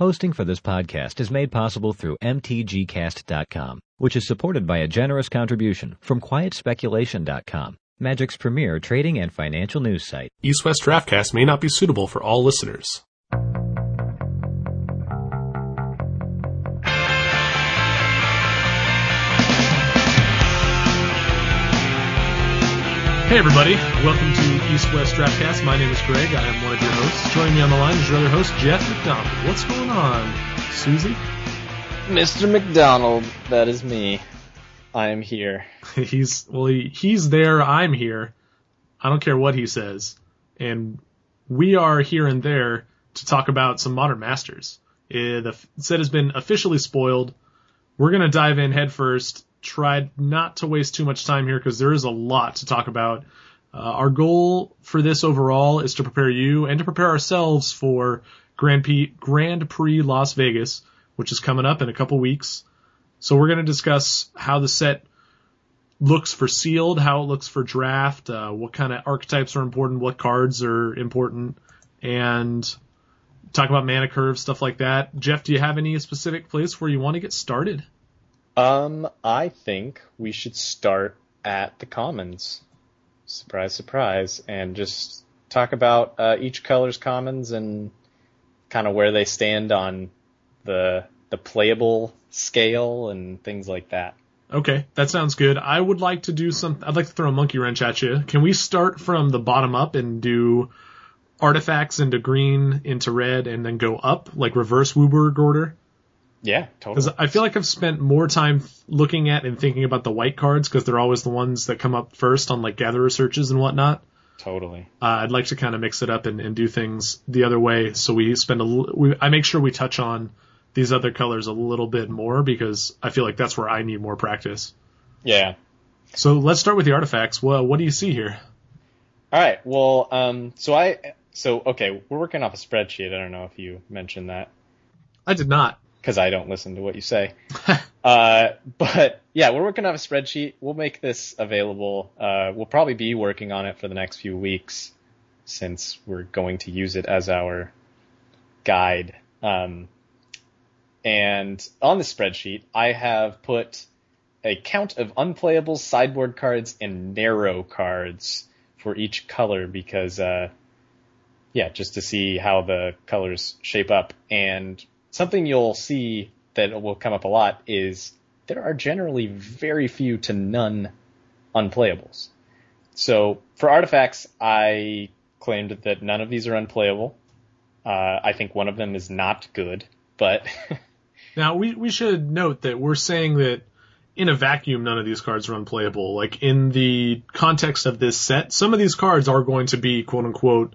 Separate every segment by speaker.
Speaker 1: Hosting for this podcast is made possible through MTGCast.com, which is supported by a generous contribution from QuietSpeculation.com, Magic's premier trading and financial news site.
Speaker 2: East West Draftcast may not be suitable for all listeners. Hey everybody, welcome to East West Draftcast. My name is Greg. I am one of your hosts. Joining me on the line is your other host, Jeff McDonald. What's going on, Susie?
Speaker 3: Mr. McDonald, that is me. I am here.
Speaker 2: he's well, he, he's there. I'm here. I don't care what he says, and we are here and there to talk about some modern masters. Uh, the set has been officially spoiled. We're gonna dive in headfirst tried not to waste too much time here because there is a lot to talk about. Uh, our goal for this overall is to prepare you and to prepare ourselves for Grand Prix, Grand Prix Las Vegas, which is coming up in a couple weeks. So we're going to discuss how the set looks for sealed, how it looks for draft, uh, what kind of archetypes are important, what cards are important, and talk about mana curves, stuff like that. Jeff, do you have any specific place where you want to get started?
Speaker 3: Um, I think we should start at the commons. Surprise, surprise, and just talk about uh, each color's commons and kind of where they stand on the the playable scale and things like that.
Speaker 2: Okay, that sounds good. I would like to do some. I'd like to throw a monkey wrench at you. Can we start from the bottom up and do artifacts into green, into red, and then go up like reverse WUBRG order?
Speaker 3: Yeah, totally.
Speaker 2: Because I feel like I've spent more time looking at and thinking about the white cards because they're always the ones that come up first on like gatherer searches and whatnot.
Speaker 3: Totally.
Speaker 2: Uh, I'd like to kind of mix it up and, and do things the other way. So we spend a we, I make sure we touch on these other colors a little bit more because I feel like that's where I need more practice.
Speaker 3: Yeah.
Speaker 2: So let's start with the artifacts. Well, what do you see here?
Speaker 3: All right. Well, um, so I, so okay, we're working off a spreadsheet. I don't know if you mentioned that.
Speaker 2: I did not
Speaker 3: because I don't listen to what you say. uh, but yeah, we're working on a spreadsheet. We'll make this available. Uh, we'll probably be working on it for the next few weeks since we're going to use it as our guide. Um, and on the spreadsheet, I have put a count of unplayable sideboard cards and narrow cards for each color because, uh, yeah, just to see how the colors shape up. And something you'll see that will come up a lot is there are generally very few to none unplayables. So for artifacts, I claimed that none of these are unplayable. Uh, I think one of them is not good, but
Speaker 2: now we we should note that we're saying that in a vacuum, none of these cards are unplayable. Like in the context of this set, some of these cards are going to be quote unquote.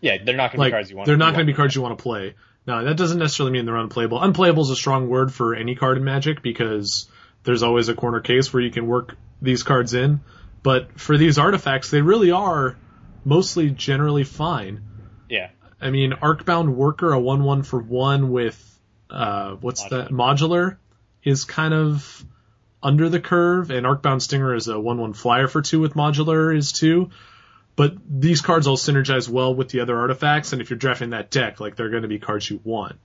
Speaker 3: Yeah, they're not going
Speaker 2: like,
Speaker 3: to be cards you want.
Speaker 2: They're not going to be cards you want to play. No, that doesn't necessarily mean they're unplayable. Unplayable is a strong word for any card in Magic because there's always a corner case where you can work these cards in. But for these artifacts, they really are mostly generally fine.
Speaker 3: Yeah.
Speaker 2: I mean, Arcbound Worker, a 1-1 for 1 with, uh, what's modular. that, modular, is kind of under the curve, and Arcbound Stinger is a 1-1 flyer for 2 with modular is 2. But these cards all synergize well with the other artifacts, and if you're drafting that deck, like they're going to be cards you want.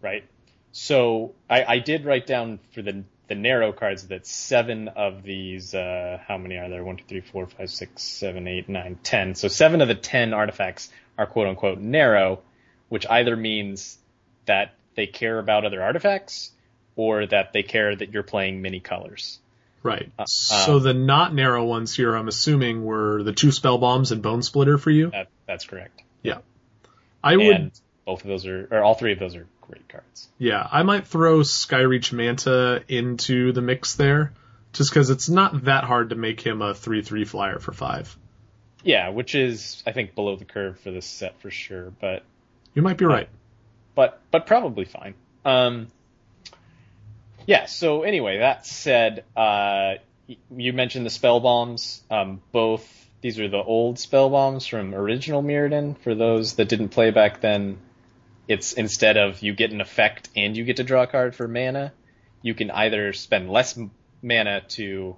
Speaker 3: Right. So I, I did write down for the the narrow cards that seven of these, uh, how many are there? One, two, three, four, five, six, seven, eight, nine, ten. So seven of the ten artifacts are quote unquote narrow, which either means that they care about other artifacts or that they care that you're playing many colors.
Speaker 2: Right. Uh, so um, the not narrow ones here, I'm assuming, were the two spell bombs and bone splitter for you.
Speaker 3: That, that's correct.
Speaker 2: Yeah. I
Speaker 3: and
Speaker 2: would.
Speaker 3: Both of those are, or all three of those are great cards.
Speaker 2: Yeah, I might throw Skyreach Manta into the mix there, just because it's not that hard to make him a three-three flyer for five.
Speaker 3: Yeah, which is I think below the curve for this set for sure, but
Speaker 2: you might be right.
Speaker 3: But but probably fine. Um, yeah. So anyway, that said, uh, you mentioned the spell bombs. Um, both these are the old spell bombs from original Mirrodin. For those that didn't play back then, it's instead of you get an effect and you get to draw a card for mana, you can either spend less mana to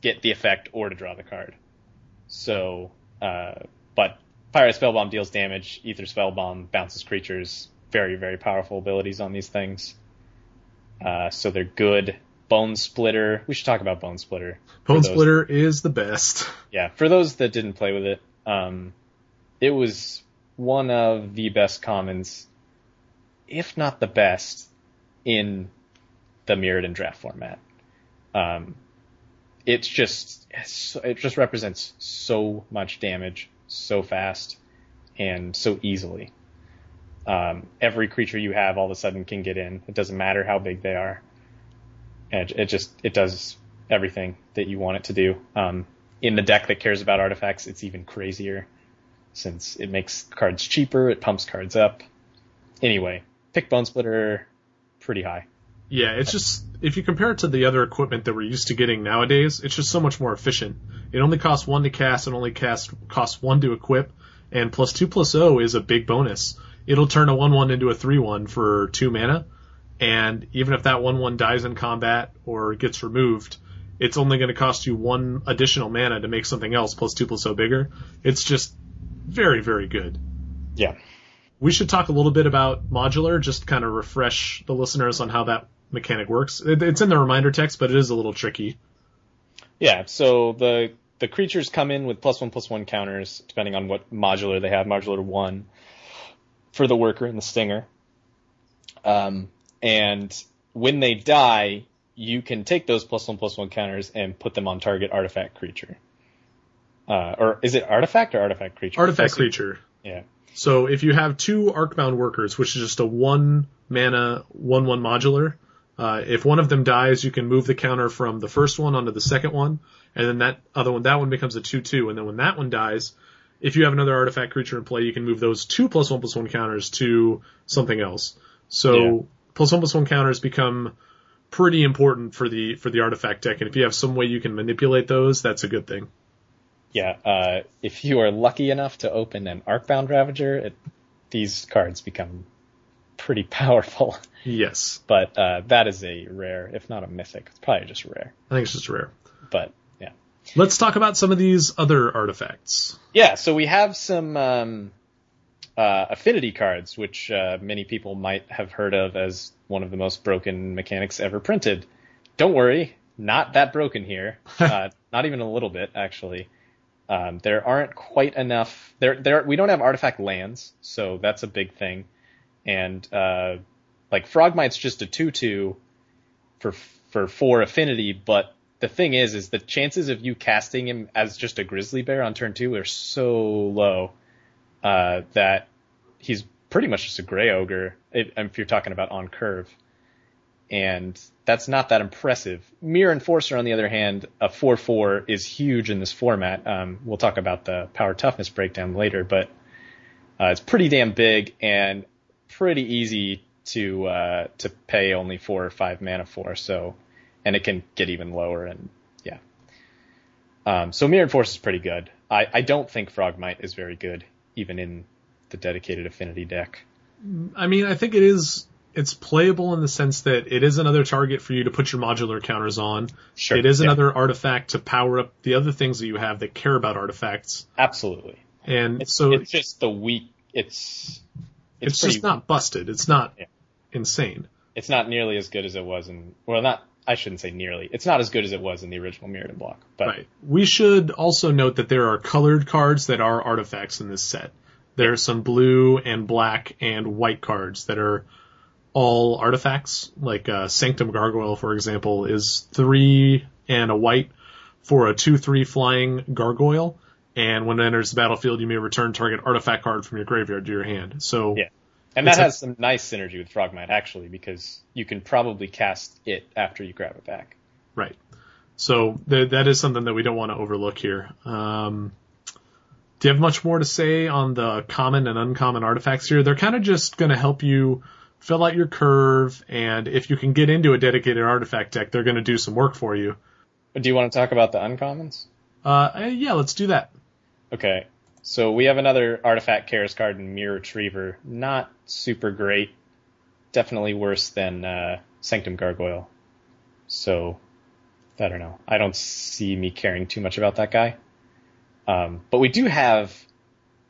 Speaker 3: get the effect or to draw the card. So, uh, but Pyre Spellbomb deals damage, Aether Spellbomb bounces creatures, very, very powerful abilities on these things. Uh, so they're good. Bone Splitter. We should talk about Bone Splitter.
Speaker 2: Bone Splitter is the best.
Speaker 3: Yeah, for those that didn't play with it, um, it was one of the best commons, if not the best, in the Mirrodin draft format. Um, it's just it just represents so much damage so fast and so easily. Um, every creature you have all of a sudden can get in. It doesn't matter how big they are. And it, it just it does everything that you want it to do. Um, in the deck that cares about artifacts, it's even crazier since it makes cards cheaper. It pumps cards up. Anyway, pick Bone Splitter pretty high.
Speaker 2: Yeah, it's just if you compare it to the other equipment that we're used to getting nowadays, it's just so much more efficient. It only costs one to cast and only cast costs one to equip, and plus two plus O is a big bonus. It'll turn a one one into a three one for two mana, and even if that one one dies in combat or gets removed, it's only going to cost you one additional mana to make something else plus two plus O bigger. It's just very very good.
Speaker 3: Yeah.
Speaker 2: We should talk a little bit about modular, just kind of refresh the listeners on how that mechanic works. It's in the reminder text, but it is a little tricky.
Speaker 3: Yeah, so the the creatures come in with plus one plus one counters, depending on what modular they have. Modular one for the worker and the stinger. Um, and when they die, you can take those plus one plus one counters and put them on target artifact creature. Uh, or is it artifact or artifact creature?
Speaker 2: Artifact creature.
Speaker 3: Yeah.
Speaker 2: So if you have two Arcbound workers, which is just a one mana one one modular, uh, if one of them dies, you can move the counter from the first one onto the second one, and then that other one, that one becomes a two-two, and then when that one dies, if you have another artifact creature in play, you can move those two plus one plus one counters to something else. So yeah. plus one plus one counters become pretty important for the for the artifact deck, and if you have some way you can manipulate those, that's a good thing.
Speaker 3: Yeah, uh, if you are lucky enough to open an Arcbound Ravager, it, these cards become pretty powerful.
Speaker 2: Yes.
Speaker 3: But uh, that is a rare, if not a mythic. It's probably just rare.
Speaker 2: I think it's just rare.
Speaker 3: But.
Speaker 2: Let's talk about some of these other artifacts.
Speaker 3: Yeah, so we have some um, uh, affinity cards, which uh, many people might have heard of as one of the most broken mechanics ever printed. Don't worry, not that broken here. Uh, not even a little bit, actually. Um, there aren't quite enough. There, there. We don't have artifact lands, so that's a big thing and uh, like Frogmite's just a two-two for for four affinity, but the thing is, is the chances of you casting him as just a grizzly bear on turn two are so low uh, that he's pretty much just a gray ogre if, you're talking about on curve, and that's not that impressive. Myr Enforcer, on the other hand, a four-four is huge in this format. Um, we'll talk about the power toughness breakdown later, but uh, it's pretty damn big, and pretty easy to uh, to pay only four or five mana for. So, and it can get even lower. And yeah, um, so Myr Enforcer is pretty good. I, I don't think Frogmite is very good, even in the dedicated affinity deck.
Speaker 2: I mean, I think it is. It's playable in the sense that it is another target for you to put your modular counters on.
Speaker 3: Sure,
Speaker 2: it is
Speaker 3: yeah.
Speaker 2: another artifact to power up the other things that you have that care about artifacts.
Speaker 3: Absolutely.
Speaker 2: And
Speaker 3: it's,
Speaker 2: so
Speaker 3: it's just the weak. It's
Speaker 2: it's, it's just not busted. It's not yeah. insane.
Speaker 3: It's not nearly as good as it was in, well, not, I shouldn't say nearly. It's not as good as it was in the original Mirrodin block. But.
Speaker 2: Right. We should also note that there are colored cards that are artifacts in this set. There are some blue and black and white cards that are all artifacts. Like uh, Sanctum Gargoyle, for example, is three and a white for a two-three flying gargoyle and when it enters the battlefield, you may return target artifact card from your graveyard to your hand. So
Speaker 3: yeah, and that has a, some nice synergy with Frogmite actually, because you can probably cast it after you grab it back.
Speaker 2: Right. So th- that is something that we don't want to overlook here. Um, do you have much more to say on the common and uncommon artifacts here? They're kind of just going to help you fill out your curve, and if you can get into a dedicated artifact deck, they're going to do some work for you.
Speaker 3: Do you want to talk about the uncommons?
Speaker 2: Uh, yeah, let's do that.
Speaker 3: Okay. So we have another artifact Kera's card in Myr Retriever. Not super great. Definitely worse than uh, Sanctum Gargoyle. So I don't know. I don't see me caring too much about that guy. Um, but we do have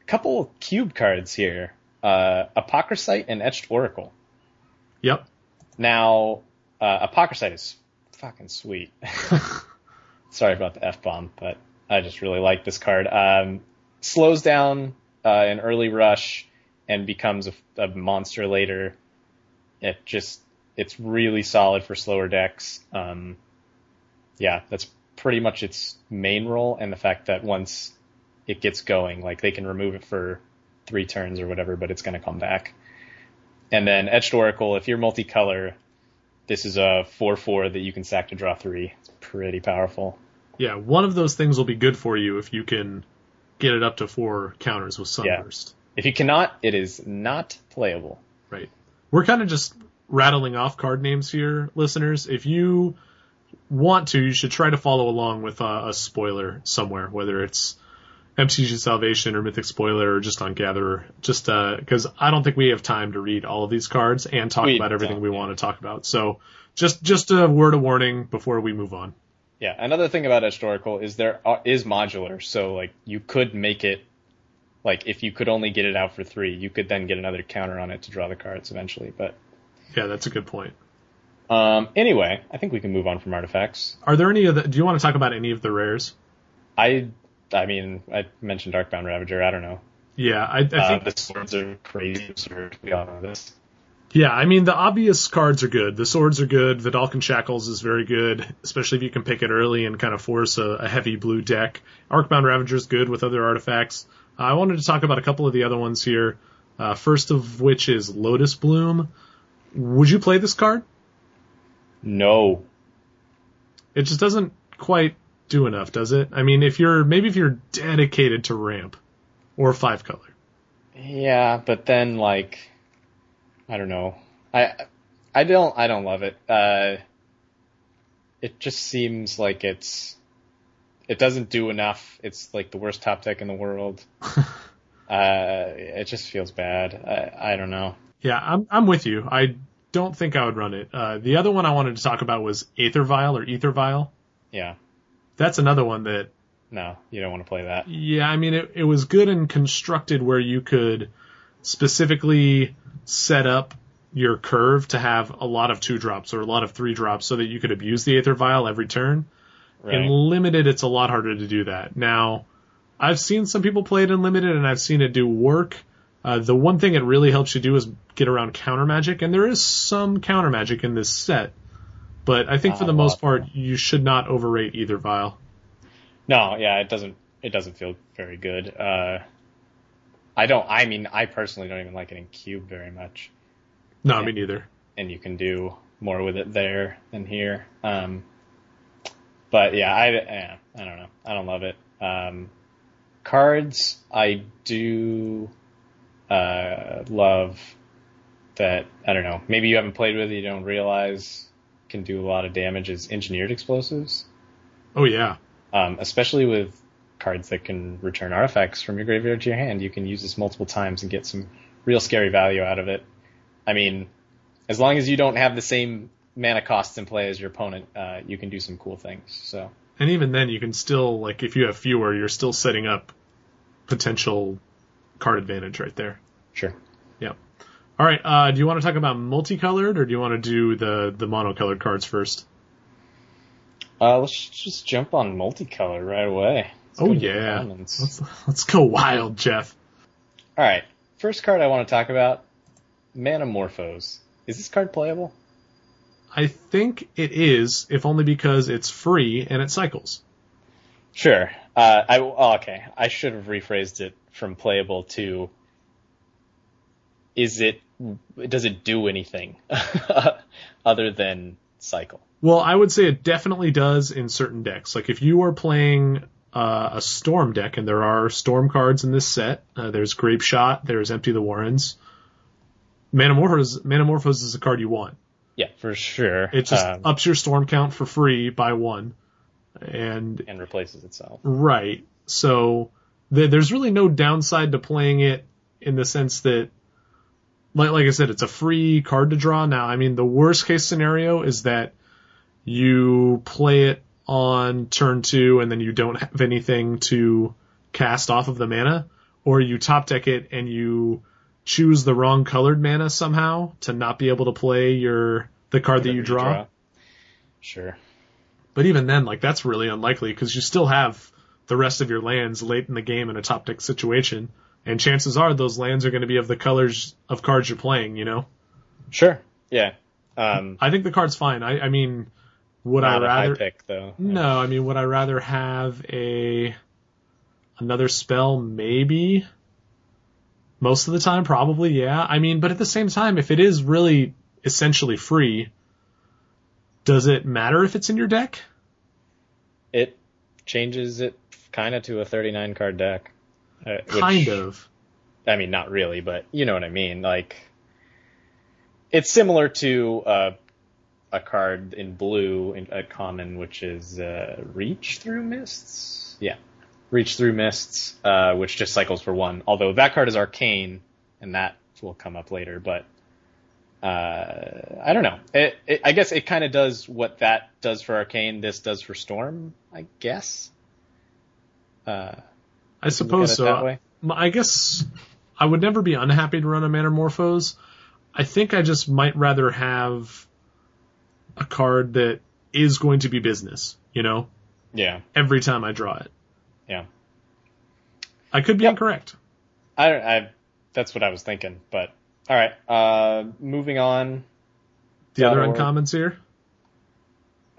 Speaker 3: a couple cube cards here uh, Apocryphite and Etched Oracle.
Speaker 2: Yep.
Speaker 3: Now, uh, Apocryphite is fucking sweet. Sorry about the F bomb, but I just really like this card. Um, slows down uh, an early rush and becomes a, a monster later. It just, it's really solid for slower decks. Um, yeah, that's pretty much its main role, and the fact that once it gets going, like they can remove it for three turns or whatever, but it's going to come back. And then Etched Oracle, if you're multicolor, this is a 4-4 that you can sack to draw three. It's pretty powerful.
Speaker 2: Yeah, one of those things will be good for you if you can get it up to four counters with Sunburst.
Speaker 3: If you cannot, it is not playable.
Speaker 2: Right. We're kind of just rattling off card names here, listeners. If you want to, you should try to follow along with uh, a spoiler somewhere, whether it's MTG Salvation or Mythic Spoiler or just on Gatherer. Just because uh, I don't think we have time to read all of these cards and talk
Speaker 3: We
Speaker 2: about everything we
Speaker 3: yeah.
Speaker 2: want to talk about. So just just a word of warning before we move on.
Speaker 3: Yeah, another thing about Oracle is there are, is modular, so like you could make it like if you could only get it out for three, you could then get another counter on it to draw the cards eventually. But
Speaker 2: Yeah, that's a good point.
Speaker 3: um, anyway, I think we can move on from artifacts.
Speaker 2: Are there any of the? Do you want to talk about any of the rares?
Speaker 3: I I mean I mentioned Arcbound Ravager. I don't know.
Speaker 2: Yeah, I, I think
Speaker 3: Uh, the swords are crazy absurd. We all know this.
Speaker 2: Yeah, I mean the obvious cards are good. The swords are good. Vedalken Shackles is very good, especially if you can pick it early and kind of force a, a heavy blue deck. Arcbound Ravager is good with other artifacts. Uh, I wanted to talk about a couple of the other ones here. Uh, first of which is Lotus Bloom. Would you play this card?
Speaker 3: No.
Speaker 2: It just doesn't quite do enough, does it? I mean, if you're maybe if you're dedicated to ramp or five color.
Speaker 3: Yeah, but then like I don't know. I I don't I don't love it. Uh it just seems like it's it doesn't do enough. It's like the worst top deck in the world. uh it just feels bad. I I don't know.
Speaker 2: Yeah, I'm I'm with you. I don't think I would run it. Uh, the other one I wanted to talk about was Aether Vial or Ether Vial.
Speaker 3: Yeah.
Speaker 2: That's another one that
Speaker 3: No, you don't want to play that.
Speaker 2: Yeah, I mean, it, it was good and constructed where you could specifically set up your curve to have a lot of two drops or a lot of three drops so that you could abuse the Aether Vial every turn.
Speaker 3: Right.
Speaker 2: In limited, it's a lot harder to do that. Now, I've seen some people play it in limited and I've seen it do work. Uh, the one thing it really helps you do is get around counter magic, and there is some counter magic in this set. But I think for the most part, you should not overrate Aether Vial.
Speaker 3: No, yeah, it doesn't. It doesn't feel very good. Uh, I don't. I mean, I personally don't even like it in cube very much,
Speaker 2: No,
Speaker 3: Yeah.
Speaker 2: me neither.
Speaker 3: and you can do more with it there than here. Um, but yeah, I yeah, I don't know. I don't love it. Um, cards, I do uh, love that. I don't know. Maybe you haven't played with it, you don't realize can do a lot of damage. Is engineered explosives
Speaker 2: Oh yeah.
Speaker 3: um, especially with cards that can return artifacts from your graveyard to your hand. You can use this multiple times and get some real scary value out of it. I mean, as long as you don't have the same mana costs in play as your opponent, uh, you can do some cool things. So
Speaker 2: And even then, you can still like if you have fewer, you're still setting up potential card advantage right there.
Speaker 3: sure.
Speaker 2: Yeah. All right. Uh, do you want to talk about multicolored, or do you want to do the the monocolored cards first?
Speaker 3: Uh, let's just jump on multicolor right away. Let's
Speaker 2: Oh
Speaker 3: go to the
Speaker 2: yeah. Let's let's go wild, Jeff.
Speaker 3: All right. First card I want to talk about, Manamorphose. Is this card playable?
Speaker 2: I think it is, if only because it's free and it cycles.
Speaker 3: Sure. Uh, I oh, okay. I should have rephrased it from playable to. Is it? Does it do anything other than cycle?
Speaker 2: Well, I would say it definitely does in certain decks. Like if you are playing uh, a storm deck, and there are storm cards in this set. Uh, there's Grape Shot, there's Empty the Warrens. Manamorphose, Manamorphose is a card you want.
Speaker 3: Yeah, for sure.
Speaker 2: It just
Speaker 3: Um,
Speaker 2: ups your storm count for free by one. And
Speaker 3: and replaces itself.
Speaker 2: Right. So th- there's really no downside to playing it in the sense that, like, like I said, it's a free card to draw. Now, I mean, the worst case scenario is that you play it on turn two and then you don't have anything to cast off of the mana, or you top deck it and you choose the wrong colored mana somehow to not be able to play your the card that you draw.
Speaker 3: Sure.
Speaker 2: But even then, like that's really unlikely because you still have the rest of your lands late in the game in a top deck situation, and chances are those lands are going to be of the colors of cards you're playing. You know.
Speaker 3: Sure. Yeah. Um,
Speaker 2: I think the card's fine. I, I mean, would I
Speaker 3: not a
Speaker 2: rather?
Speaker 3: pick though.
Speaker 2: No, I mean, would I rather have a another spell? Maybe. Most of the time, probably, yeah. I mean, but at the same time, if it is really essentially free, does it matter if it's in your deck?
Speaker 3: It changes it kind of to a 39 card deck. Uh, which-
Speaker 2: Kind of.
Speaker 3: I mean, not really, but you know what I mean. Like, it's similar to uh, a card in blue in, at common, which is uh, Reach Through Mists. Yeah, Reach Through Mists, uh, which just cycles for one. Although that card is arcane, and that will come up later. But uh, I don't know. It, it, I guess it kind of does what that does for arcane. This does for storm. I guess. Uh,
Speaker 2: I suppose so.
Speaker 3: that way?
Speaker 2: M- I guess I would never be unhappy to run a Manamorphose. I think I just might rather have a card that is going to be business, you know,
Speaker 3: yeah,
Speaker 2: every time I draw it.
Speaker 3: yeah.
Speaker 2: I could be
Speaker 3: Yep.
Speaker 2: incorrect.
Speaker 3: I don't. I. That's what I was thinking. But all right. Uh, moving on.
Speaker 2: The other
Speaker 3: org.
Speaker 2: uncommons here.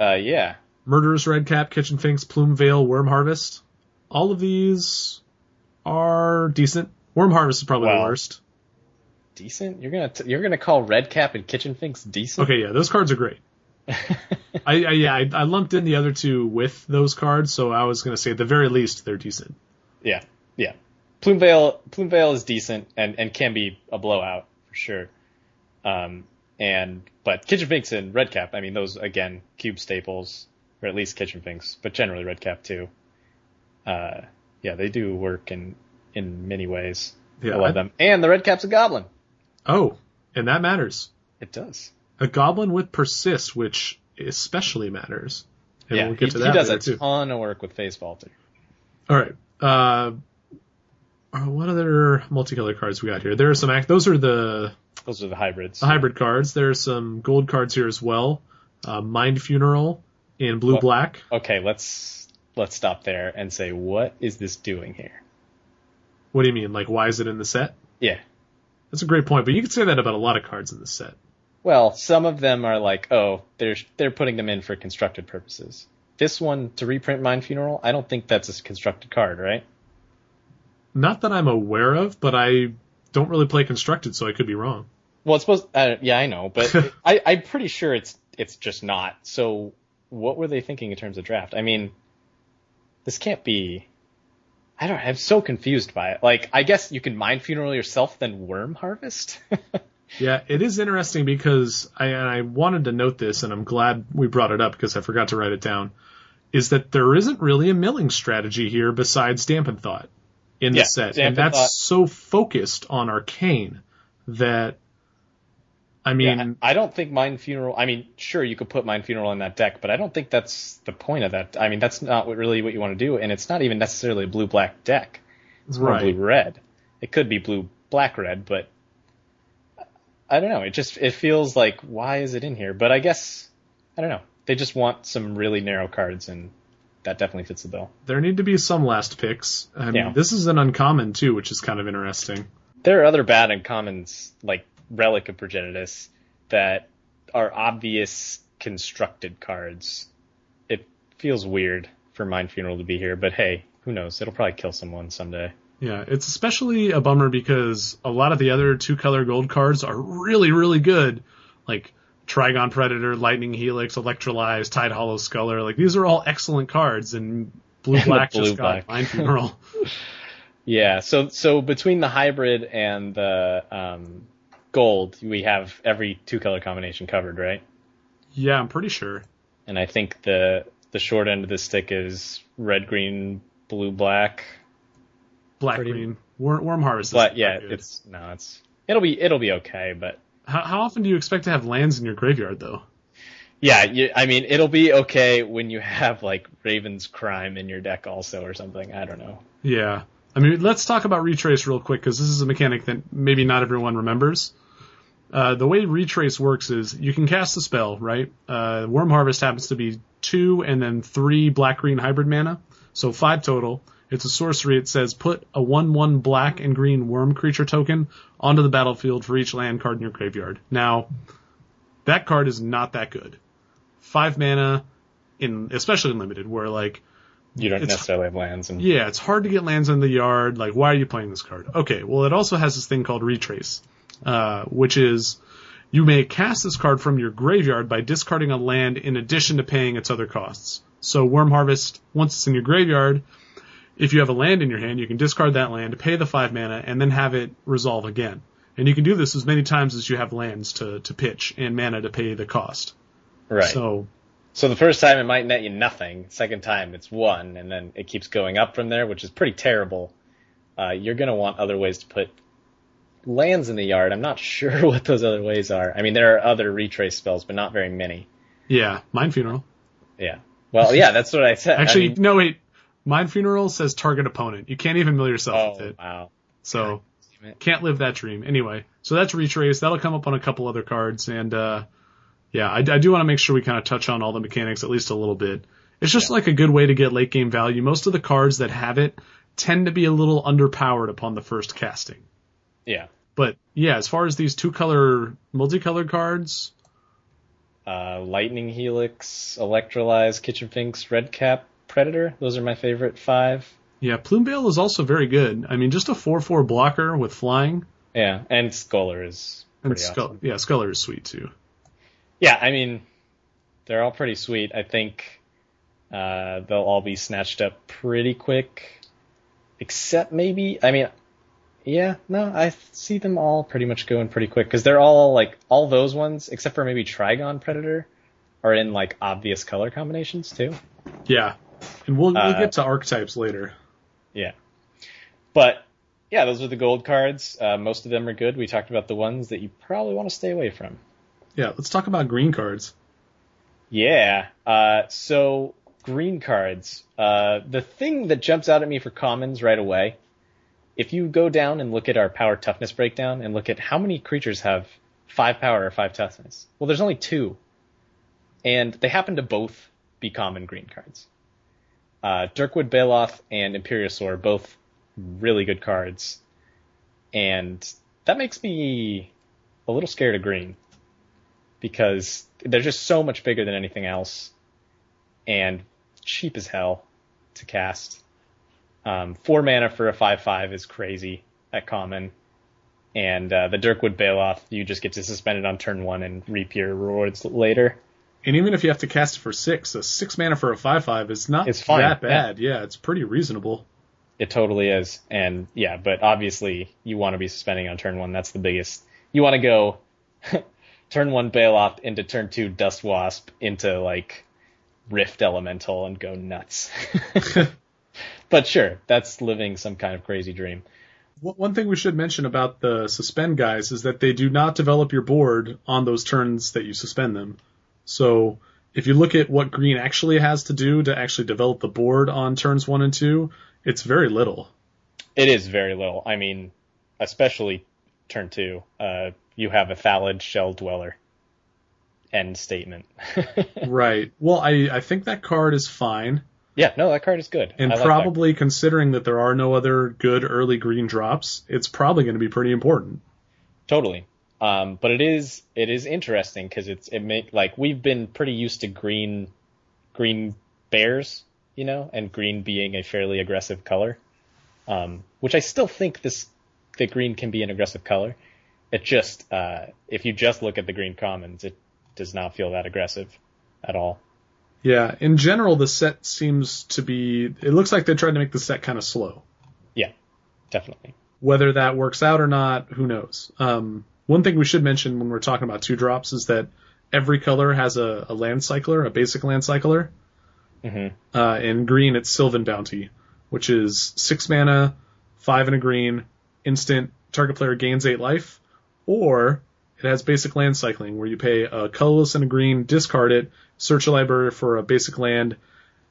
Speaker 3: Uh, yeah.
Speaker 2: Murderous Redcap, Kitchen Finks, Plumeveil, Worm Harvest. All of these are decent. Worm Harvest is probably the worst.
Speaker 3: Decent. You're gonna t- you're gonna call Redcap and Kitchen Finks decent.
Speaker 2: Okay, yeah, those cards are great. I, I yeah, I, I lumped in the other two with those cards, so I was gonna say at the very least they're decent.
Speaker 3: yeah. Yeah. Plumeveil. Plume Veil is decent and and can be a blowout for sure. Um. And but Kitchen Finks and Redcap. I mean, those again cube staples, or at least Kitchen Finks, but generally Redcap too. Uh. Yeah, they do work in in many ways.
Speaker 2: Yeah.
Speaker 3: I love them. And the Redcap's a goblin.
Speaker 2: Oh, and that matters.
Speaker 3: It does.
Speaker 2: A goblin with persist, which especially matters. And
Speaker 3: yeah,
Speaker 2: we'll get
Speaker 3: he,
Speaker 2: to
Speaker 3: he does a
Speaker 2: too.
Speaker 3: ton of work with Face Vaulter.
Speaker 2: All right. Uh, what other multicolor cards we got here? There are some act. Those are the
Speaker 3: Those are the hybrids.
Speaker 2: the hybrid cards. There are some gold cards here as well. Uh, Mind Funeral in blue
Speaker 3: What-
Speaker 2: black.
Speaker 3: Okay, let's let's stop there and say what is this doing here?
Speaker 2: What do you mean? Like, why is it in the set?
Speaker 3: Yeah.
Speaker 2: That's a great point, but you could say that about a lot of cards in the set.
Speaker 3: Well, some of them are like, oh, they're they're putting them in for constructed purposes. This one to reprint Mind Funeral, I don't think that's a constructed card, right?
Speaker 2: Not that I'm aware of, but I don't really play constructed, so I could be wrong.
Speaker 3: Well, it's supposed. Uh, yeah, I know, but I, I'm pretty sure it's it's just not. So, what were they thinking in terms of draft? I mean, this can't be. I don't. I'm so confused by it. Like, I guess you can mind funeral yourself, then worm harvest.
Speaker 2: Yeah, it is interesting because I and I wanted to note this, and I'm glad we brought it up because I forgot to write it down. Is that there isn't really a milling strategy here besides Dampen Thought in the
Speaker 3: Yeah,
Speaker 2: set, and that's
Speaker 3: Thought-
Speaker 2: so focused on Arcane that I mean,
Speaker 3: yeah, I don't think mind funeral. I mean, sure, you could put mind funeral in that deck, but I don't think that's the point of that. I mean, that's not what really what you want to do, and it's not even necessarily a blue black deck. It's more
Speaker 2: Right.
Speaker 3: blue red. It could be blue black red, but I don't know. It just it feels like why is it in here? But I guess I don't know. They just want some really narrow cards, and that definitely fits the bill.
Speaker 2: there need to be some last picks. I mean,
Speaker 3: Yeah.
Speaker 2: this is an uncommon too, which is kind of interesting.
Speaker 3: There are other bad uncommons like Relic of Progenitus that are obvious constructed cards. It feels weird for Mind Funeral to be here, but hey, who knows? It'll probably kill someone someday.
Speaker 2: Yeah, it's especially a bummer because a lot of the other two color gold cards are really, really good. Like Trigon Predator, Lightning Helix, Electrolyze, Tide Hollow Sculler. Like these are all excellent cards, and Blue
Speaker 3: And
Speaker 2: Black
Speaker 3: blue
Speaker 2: just
Speaker 3: black.
Speaker 2: got Mind Funeral.
Speaker 3: Yeah, so so between the hybrid and the um, gold, we have every two color combination covered, right?
Speaker 2: yeah, I'm pretty sure.
Speaker 3: And I think the the short end of the stick is red, green, blue, black.
Speaker 2: Black
Speaker 3: Pretty-
Speaker 2: Green. Worm, Worm Harvest.
Speaker 3: But yeah, it's no, it's it'll be it'll be okay, but
Speaker 2: How, how often do you expect to have lands in your graveyard, though?
Speaker 3: Yeah, you, I mean, it'll be okay when you have like Raven's Crime in your deck also or something. I don't know.
Speaker 2: Yeah. I mean, let's talk about retrace real quick because this is a mechanic that maybe not everyone remembers. Uh, the way retrace works is you can cast a spell, right? Uh, Worm Harvest happens to be two and then three black green hybrid mana, so five total. It's a sorcery. It says put a one-one black and green worm creature token onto the battlefield for each land card in your graveyard. Now, that card is not that good. Five mana in, especially in limited, where like
Speaker 3: You don't necessarily have lands, and
Speaker 2: yeah, it's hard to get lands in the yard. Like, why are you playing this card? Okay, well, it also has this thing called Retrace, uh, which is you may cast this card from your graveyard by discarding a land in addition to paying its other costs. So, Worm Harvest, once it's in your graveyard, if you have a land in your hand, you can discard that land, to pay the five mana, and then have it resolve again. And you can do this as many times as you have lands to, to pitch and mana to pay the cost.
Speaker 3: right. So,
Speaker 2: So,
Speaker 3: the first time it might net you nothing. Second time it's one, and then it keeps going up from there, which is pretty terrible. Uh, you're gonna want other ways to put lands in the yard. I'm not sure what those other ways are. I mean, there are other retrace spells, but not very many.
Speaker 2: yeah, Mind Funeral.
Speaker 3: Yeah. Well, yeah, that's what I said. I
Speaker 2: Actually,
Speaker 3: mean-
Speaker 2: no, wait. Mind Funeral says target opponent. You can't even mill yourself
Speaker 3: oh
Speaker 2: with it.
Speaker 3: wow.
Speaker 2: So can't live that dream. Anyway, so that's retrace. That'll come up on a couple other cards, and uh, yeah, I, I do want to make sure we kind of touch on all the mechanics at least a little bit. It's just like a good way to get late game value. Most of the cards that have it tend to be a little underpowered upon the first casting.
Speaker 3: Yeah.
Speaker 2: But yeah, as far as these two color multicolored cards,
Speaker 3: Uh, Lightning Helix, Electrolyze, Kitchen Finks, Redcap, Predator. Those are my favorite five.
Speaker 2: yeah, Plumeveil is also very good. I mean, just a four four blocker with flying,
Speaker 3: Yeah, and Scholar is
Speaker 2: and Skull,
Speaker 3: awesome.
Speaker 2: yeah, Sculler is sweet too.
Speaker 3: Yeah, I mean, they're all pretty sweet. I think uh, they'll all be snatched up pretty quick, except maybe. I mean, yeah, no, I see them all pretty much going pretty quick because they're all like all those ones, except for maybe Trigon Predator, are in like obvious color combinations too.
Speaker 2: Yeah, and we'll, we'll
Speaker 3: Uh,
Speaker 2: get to archetypes later.
Speaker 3: Yeah. But yeah, those are the gold cards. Uh, most of them are good. We talked about the ones that you probably want to stay away from.
Speaker 2: Yeah, let's talk about green cards.
Speaker 3: Yeah. Uh, so green cards. Uh, the thing that jumps out at me for commons right away, if you go down and look at our power toughness breakdown and look at how many creatures have five power or five toughness, well, there's only two, and they happen to both be common green cards. Uh, Durkwood Baloth and Imperiosaur, both really good cards, and that makes me a little scared of green because they're just so much bigger than anything else and cheap as hell to cast. Um, four mana for a 5-5 is crazy at common. And uh, the Durkwood Baloth, you just get to suspend it on turn one and reap your rewards later.
Speaker 2: And even if you have to cast it for six, a six mana for a five five is not
Speaker 3: It's fine,
Speaker 2: that bad. Yeah. it's pretty reasonable.
Speaker 3: It totally is. And yeah, but obviously you want to be suspending on turn one. That's the biggest. You want to go turn one Baloth into turn two Dust Wasp into like Rift Elemental and go nuts. but sure, that's living some kind of crazy dream.
Speaker 2: One thing we should mention about the suspend guys is that they do not develop your board on those turns that you suspend them. So if you look at what green actually has to do to actually develop the board on turns one and two, it's very little.
Speaker 3: It is very little. I mean, especially turn two. Uh, you have a Thallid Shell Dweller. End statement.
Speaker 2: Right. Well, I, I think that card is fine.
Speaker 3: yeah, no, that card is good.
Speaker 2: And
Speaker 3: I like
Speaker 2: probably considering that there are no other good early green drops, it's probably going to be pretty important.
Speaker 3: Totally. Um, but it is it is interesting because it's it make like we've been pretty used to green green bears, you know, and green being a fairly aggressive color. Um, which I still think this that green can be an aggressive color. It just uh, if you just look at the green commons, it does not feel that aggressive at all.
Speaker 2: Yeah, in general, the set seems to be. It looks like they tried to make the set kind of slow.
Speaker 3: Yeah, definitely.
Speaker 2: Whether that works out or not, who knows? Um, one thing we should mention when we're talking about two drops is that every color has a, a land cycler, a basic land cycler.
Speaker 3: hmm
Speaker 2: Uh, in green, it's Sylvan Bounty, which is six mana, five and a green, instant. Target player gains eight life, or it has basic land cycling, where you pay a colorless and a green, discard it, search a library for a basic land,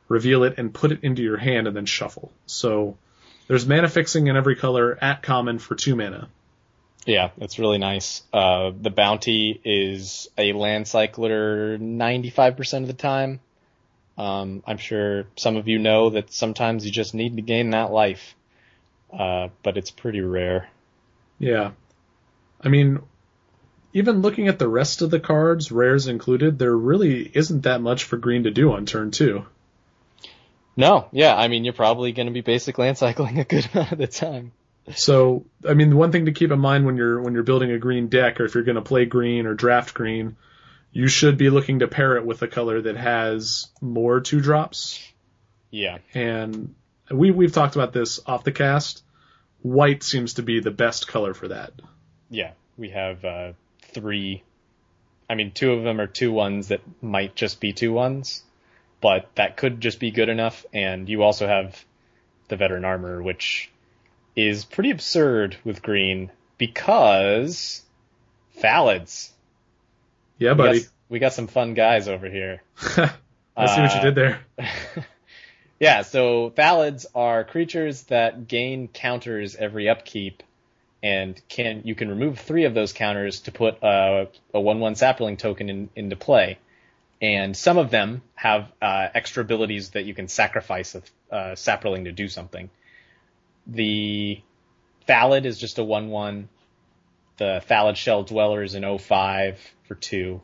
Speaker 2: reveal it, and put it into your hand, and then shuffle. So There's mana fixing in every color at common for two mana.
Speaker 3: Yeah, it's really nice. Uh, the bounty is a land cycler 95% of the time. Um, I'm sure some of you know that sometimes you just need to gain that life. Uh, but it's pretty rare.
Speaker 2: Yeah. I mean, even looking at the rest of the cards, rares included, there really isn't that much for green to do on turn two.
Speaker 3: No, yeah, I mean, you're probably going to be basic land cycling a good amount of the time.
Speaker 2: So, I mean, one thing to keep in mind when you're when you're building a green deck, or if you're going to play green or draft green, you should be looking to pair it with a color that has more two drops.
Speaker 3: Yeah,
Speaker 2: And we we've talked about this off the cast. White seems to be the best color for that.
Speaker 3: yeah, we have uh, three. I mean, two of them are two ones that might just be two ones, but that could just be good enough. And you also have the veteran armor, which is pretty absurd with green because Thallids.
Speaker 2: Yeah,
Speaker 3: We
Speaker 2: buddy.
Speaker 3: got, we got some fun guys over here.
Speaker 2: I see what you
Speaker 3: Uh,
Speaker 2: did there.
Speaker 3: Yeah, so Thallids are creatures that gain counters every upkeep, and can you can remove three of those counters to put a, a one-one sapling token in, into play. And some of them have uh, extra abilities that you can sacrifice a uh, sapling to do something. The Thallid is just a one-one. The Thallid Shell Dweller is an 05 for two.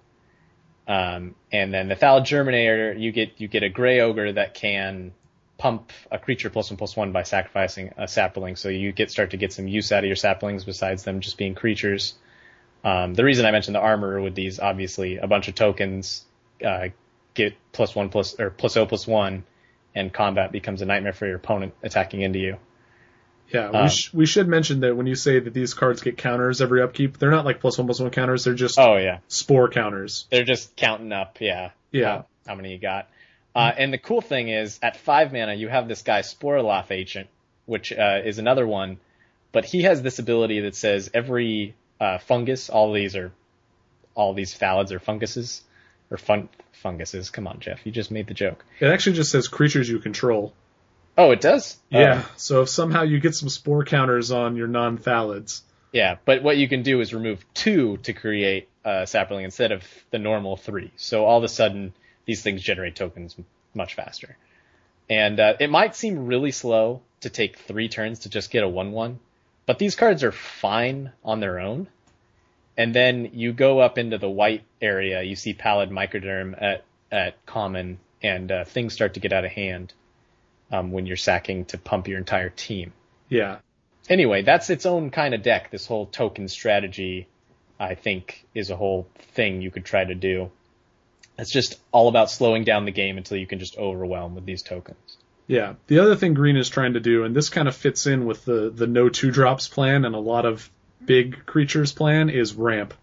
Speaker 3: Um, and then the Thallid Germinator, you get you get a Gray Ogre that can pump a creature plus one plus one by sacrificing a sapling. So you get start to get some use out of your saplings besides them just being creatures. Um, the reason I mentioned the armor with these, obviously, a bunch of tokens uh, get plus one plus or plus O plus one, and combat becomes a nightmare for your opponent attacking into you.
Speaker 2: Yeah, we,
Speaker 3: Um,
Speaker 2: sh- we should mention that when you say that these cards get counters every upkeep, they're not like plus one plus one counters. They're just
Speaker 3: Oh yeah,
Speaker 2: spore counters.
Speaker 3: they're just counting up. Yeah,
Speaker 2: Yeah.
Speaker 3: how, how many you got. Uh, and the cool thing is, at five mana, you have this guy Sporoloth Ancient, which uh, is another one, but he has this ability that says every uh, fungus, all these are, all these thallids are funguses, or fun funguses. Come on, Jeff, you just made the joke.
Speaker 2: It actually just says creatures you control.
Speaker 3: Oh, it does.
Speaker 2: Yeah.
Speaker 3: Oh,
Speaker 2: So if somehow you get some spore counters on your non-thallids,
Speaker 3: yeah, but what you can do is remove two to create a sapling instead of the normal three. So all of a sudden, these things generate tokens much faster. And uh, it might seem really slow to take three turns to just get a one-one, but these cards are fine on their own. And then you go up into the white area, you see Pallid Mycoderm at at common, and uh, things start to get out of hand um, when you're sacking to pump your entire team
Speaker 2: yeah,
Speaker 3: anyway, that's its own kind of deck. This whole token strategy, I think, is a whole thing you could try to do. It's just all about slowing down the game until you can just overwhelm with these tokens.
Speaker 2: yeah. The other thing Green is trying to do, and this kind of fits in with the the no two drops plan and a lot of big creatures plan, is ramp.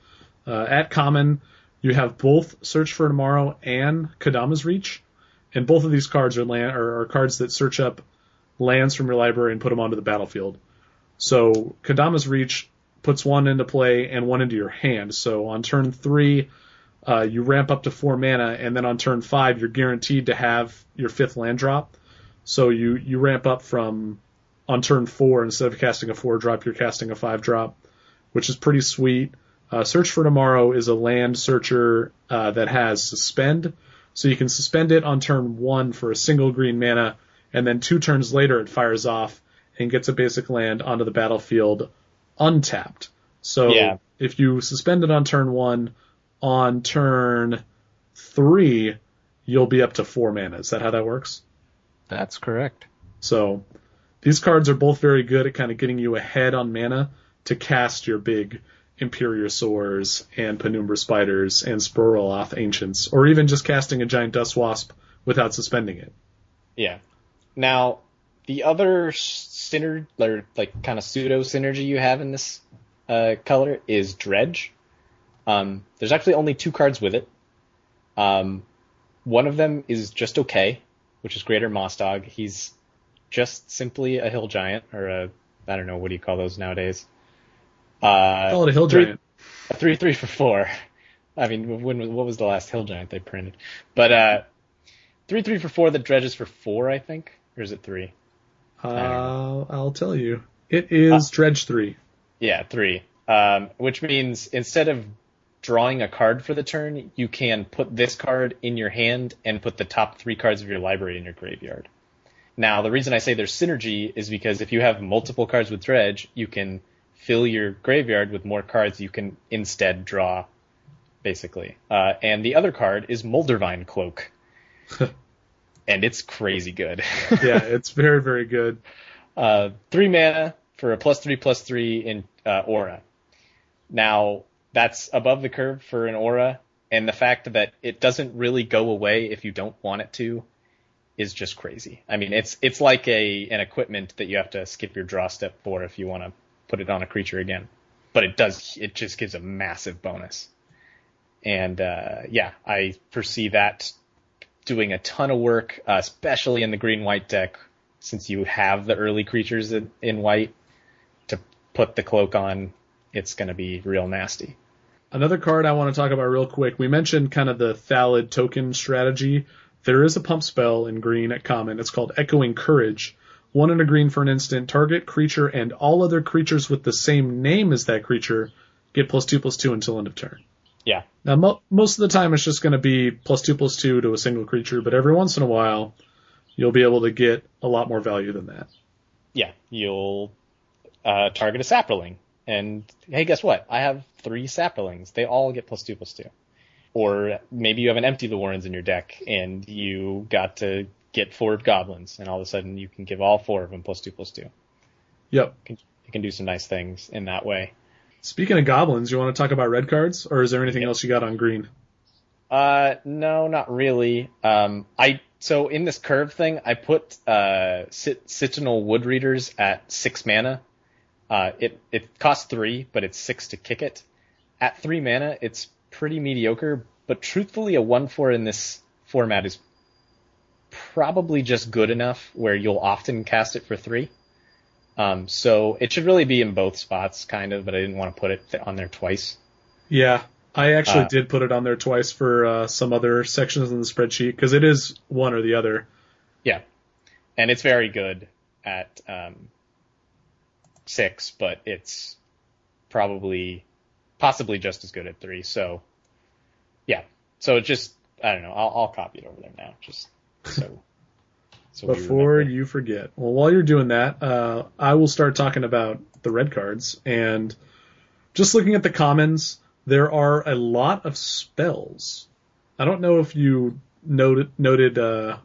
Speaker 2: Uh, at common, you have both Search for Tomorrow and Kodama's Reach, and both of these cards are land are, are cards that search up lands from your library and put them onto the battlefield. So Kodama's Reach puts one into play and one into your hand. So on turn three, uh, you ramp up to four mana, and then on turn five, you're guaranteed to have your fifth land drop. So you you ramp up from on turn four instead of casting a four drop, you're casting a five drop, which is pretty sweet. Uh, Search for Tomorrow is a land searcher uh, that has suspend, so you can suspend it on turn one for a single green mana, and then two turns later it fires off and gets a basic land onto the battlefield untapped. So
Speaker 3: Yeah.
Speaker 2: if you suspend it on turn one, on turn three, you'll be up to four mana. Is that how that works?
Speaker 3: That's correct.
Speaker 2: So these cards are both very good at kind of getting you ahead on mana to cast your big Imperiosaurs and Penumbra Spiders and Sporoloth Ancients, or even just casting a giant Dust Wasp without suspending it.
Speaker 3: Yeah. Now, the other synergy, or like kind of pseudo synergy you have in this uh, color is Dredge. Um, there's actually only two cards with it. Um, one of them is just okay, which is Greater Moss Dog. He's just simply a hill giant, or a I don't know what do you call those nowadays. Uh,
Speaker 2: Call it a Hill
Speaker 3: three-
Speaker 2: Giant.
Speaker 3: a three three for four. I mean, when what was the last hill giant they printed? But uh, three three for four that dredges for four, I think, or is it three?
Speaker 2: Uh, I'll tell you. It is Dredge 3.
Speaker 3: Yeah, three. Um, which means instead of drawing a card for the turn, you can put this card in your hand and put the top three cards of your library in your graveyard. Now, the reason I say there's synergy is because if you have multiple cards with Dredge, you can fill your graveyard with more cards you can instead draw, basically. Uh, and the other card is Moldervine Cloak. and it's crazy good.
Speaker 2: yeah, it's very, very good.
Speaker 3: Uh, three mana for a plus three plus three in uh, aura. Now that's above the curve for an aura, and the fact that it doesn't really go away if you don't want it to is just crazy. I mean, it's it's like a an equipment that you have to skip your draw step for if you want to put it on a creature again. But it does it just gives a massive bonus. And uh, yeah, I foresee that doing a ton of work, uh, especially in the green white deck, since you have the early creatures in, in white to put the cloak on. It's going to be real nasty.
Speaker 2: Another card I want to talk about real quick. We mentioned kind of the Thallid token strategy. There is a pump spell in green at common. It's called Echoing Courage. One in a green for an instant. Target creature and all other creatures with the same name as that creature get plus two plus two until end of turn.
Speaker 3: Yeah.
Speaker 2: Now, mo- most of the time it's just going to be plus two plus two to a single creature, but every once in a while you'll be able to get a lot more value than that.
Speaker 3: Yeah, you'll uh, target a sapling, and hey, guess what? I have three saplings. They all get plus two plus two. Or maybe you have an empty the Warrens in your deck, and you got to get four goblins, and all of a sudden you can give all four of them plus two plus two.
Speaker 2: Yep.
Speaker 3: You can, you can do some nice things in that way.
Speaker 2: Speaking of goblins, you want to talk about red cards, or is there anything else you got on green?
Speaker 3: Uh, no, not really. Um, I so in this curve thing, I put uh Cit- Citanul Woodreaders at six mana. Uh, it it costs three, but it's six to kick it. At three mana, it's pretty mediocre. But truthfully, a one four in this format is probably just good enough where you'll often cast it for three. Um, so it should really be in both spots, kind of, but I didn't want to put it on there twice.
Speaker 2: Yeah, I actually
Speaker 3: Uh,
Speaker 2: did put it on there twice for uh, some other sections in the spreadsheet because it is one or the other.
Speaker 3: Yeah, and it's very good at um, six, but it's probably possibly just as good at three. So yeah, so it just I don't know. I'll, I'll copy it over there now, just so. so
Speaker 2: Before you forget, well, while you're doing that, uh, I will start talking about the red cards and just looking at the commons. There are a lot of spells. I don't know if you noted noted uh,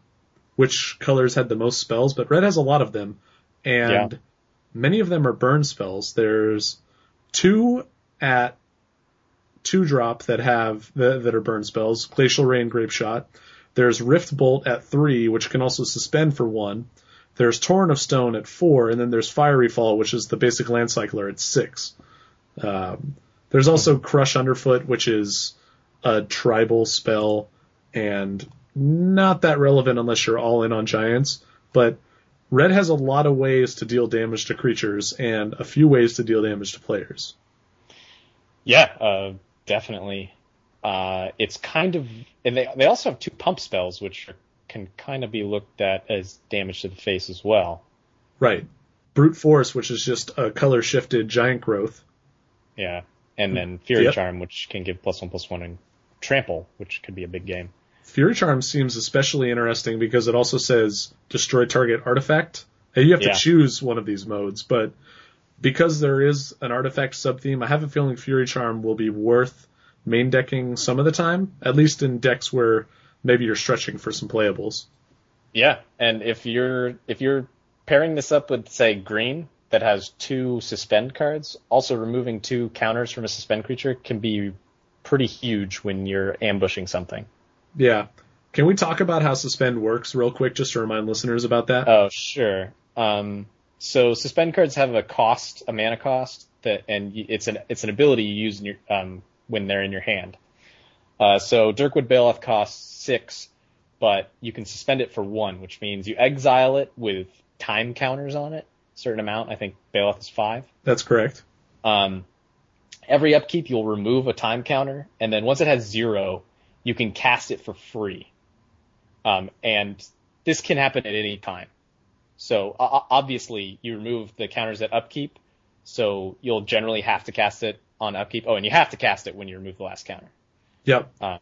Speaker 2: which colors had the most spells, but red has a lot of them, and
Speaker 3: Yeah.
Speaker 2: many of them are burn spells. There's two at two drop that have that, that are burn spells: Glacial Ray, Grape Shot. There's Rift Bolt at three, which can also suspend for one. There's Torrent of Stone at four, and then there's Fiery Fall, which is the basic land cycler at six. Um, there's also Crush Underfoot, which is a tribal spell and not that relevant unless you're all in on giants. But red has a lot of ways to deal damage to creatures and a few ways to deal damage to players.
Speaker 3: Yeah, uh, definitely. Uh, it's kind of, and they they also have two pump spells, which are, can kind of be looked at as damage to the face as well.
Speaker 2: Right. Brute Force, which is just a color shifted giant growth.
Speaker 3: Yeah, and then Fury
Speaker 2: Yep.
Speaker 3: Charm, which can give plus one plus one and trample, which could be a big game.
Speaker 2: Fury Charm seems especially interesting because it also says destroy target artifact. And you have
Speaker 3: Yeah.
Speaker 2: to choose one of these modes, but because there is an artifact subtheme, I have a feeling Fury Charm will be worth main decking some of the time, at least in decks where maybe you're stretching for some playables.
Speaker 3: Yeah, and if you're if you're pairing this up with say green that has two suspend cards, also removing two counters from a suspend creature can be pretty huge when you're ambushing something.
Speaker 2: Yeah. Can we talk about how suspend works real quick just to remind listeners about that?
Speaker 3: Oh, sure. Um, so suspend cards have a cost, a mana cost that, and it's an it's an ability you use in your um, when they're in your hand. Uh, so Durkwood Baloth costs six, but you can suspend it for one, which means you exile it with time counters on it, certain amount. I think Baloth is five.
Speaker 2: That's correct.
Speaker 3: Um, every upkeep you'll remove a time counter, and then once it has zero, you can cast it for free. Um, and this can happen at any time. So uh, obviously you remove the counters at upkeep, so you'll generally have to cast it on upkeep. Oh, and you have to cast it when you remove the last counter.
Speaker 2: Yep.
Speaker 3: Uh,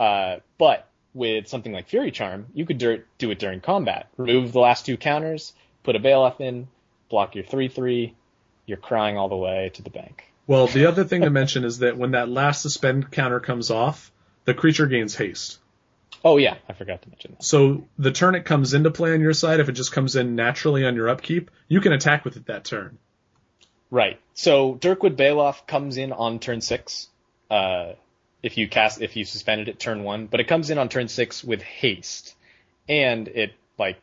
Speaker 3: uh, but with something like Fury Charm, you could do, do it during combat. Remove the last two counters, put a Baloth in, block your 3-3, you're crying all the way to the bank.
Speaker 2: Well, the other thing to mention is that when that last suspend counter comes off, the creature gains haste.
Speaker 3: Oh yeah, I forgot to mention that.
Speaker 2: So the turn it comes into play on your side, if it just comes in naturally on your upkeep, you can attack with it that turn.
Speaker 3: Right. So Durkwood Baloth comes in on turn six. Uh, if you cast, if you suspended it turn one, but it comes in on turn six with haste, and it like,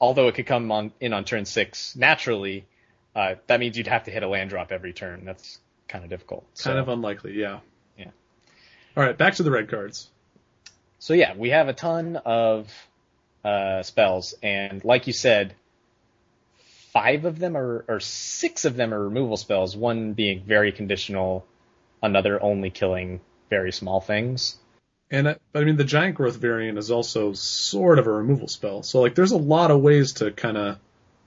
Speaker 3: although it could come on in on turn six naturally, uh, that means you'd have to hit a land drop every turn. That's kind of difficult. So,
Speaker 2: Kind of unlikely, yeah.
Speaker 3: Yeah.
Speaker 2: All right, back to the red cards.
Speaker 3: so yeah, we have a ton of uh, spells, and like you said, five of them are, or six of them are removal spells. One being very conditional, another only killing very small things.
Speaker 2: And uh, I mean, the giant growth variant is also sort of a removal spell. So like, there's a lot of ways to kind of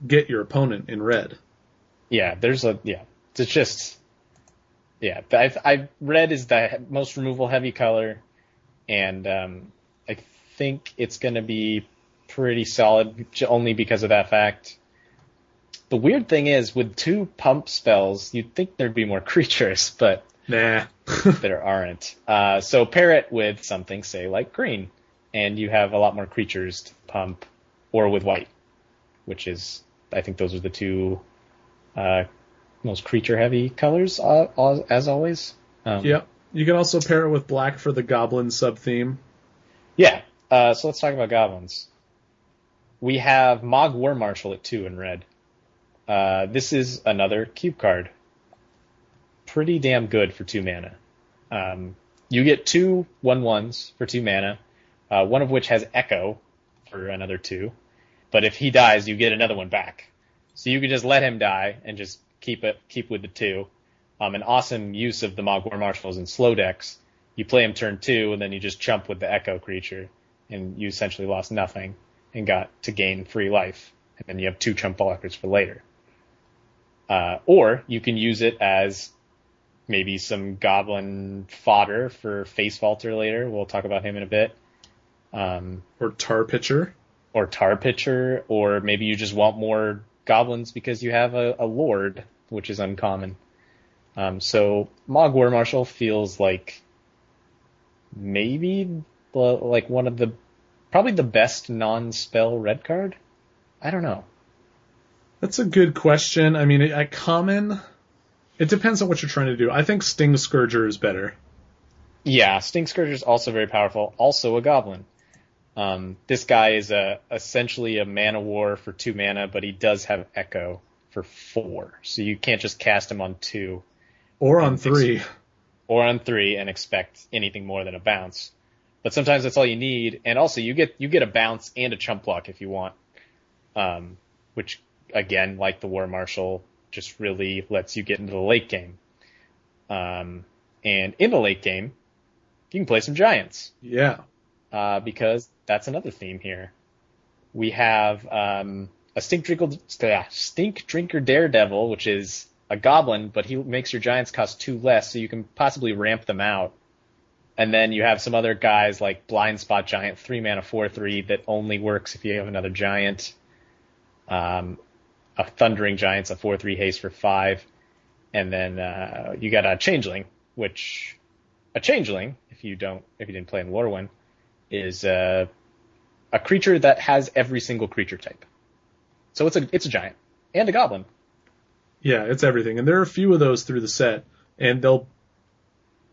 Speaker 2: get your opponent in red.
Speaker 3: Yeah, there's a yeah. It's just yeah. I've I've red is the most removal heavy color, and um, I think it's going to be pretty solid only because of that fact. The weird thing is with two pump spells, you'd think there'd be more creatures, but
Speaker 2: Nah.
Speaker 3: there aren't. Uh, so pair it with something, say like green, and you have a lot more creatures to pump, or with white, which is I think those are the two uh, most creature heavy colors uh, as- always. Um,
Speaker 2: yep. You can also pair it with black for the goblin sub theme.
Speaker 3: Yeah. Uh, so let's talk about goblins. We have Mogg War Marshal at two in red. Uh, this is another cube card. Pretty damn good for two mana. Um, you get two one ones for two mana, uh, one of which has Echo for another two. But if he dies, you get another one back. So you can just let him die and just keep it keep with the two. Um, an awesome use of the Mogg War Marshals in slow decks. You play him turn two, and then you just jump with the Echo creature, and you essentially lost nothing and got to gain free life. And then you have two chump blockers for later. Uh, or you can use it as maybe some goblin fodder for Facevaulter later. We'll talk about him in a bit. Um,
Speaker 2: Or tar pitcher.
Speaker 3: or tar pitcher, or maybe you just want more goblins because you have a, a lord, which is uncommon. Um, so Mogg War Marshal feels like maybe the, like one of the probably the best non-spell red card. I don't know.
Speaker 2: That's a good question. I mean, at common, it depends on what you're trying to do. I think Stingscourger is better.
Speaker 3: Yeah, Stingscourger is also very powerful. Also a goblin. Um, this guy is a essentially a Man-o'-War for two mana, but he does have Echo for four, so you can't just cast him on two
Speaker 2: Or on three.
Speaker 3: or on three and expect anything more than a bounce. But sometimes that's all you need, and also you get you get a bounce and a chump block if you want, um, which again, like the War Marshal, just really lets you get into the late game. Um, and in the late game, you can play some giants
Speaker 2: Yeah.
Speaker 3: uh, because that's another theme here. We have um, a Stinkdrinker, uh, Stinkdrinker Daredevil, which is a goblin, but he makes your giants cost two less, so you can possibly ramp them out. And then you have some other guys like blind spot giant, three mana, four three that only works if you have another giant. Um, a thundering giant's a four three haste for five, and then uh, you got a changeling, which a changeling, if you don't, if you didn't play in Lorwyn, is uh, a creature that has every single creature type. So it's a it's a giant and a goblin.
Speaker 2: Yeah, it's everything. And there are a few of those through the set, and they'll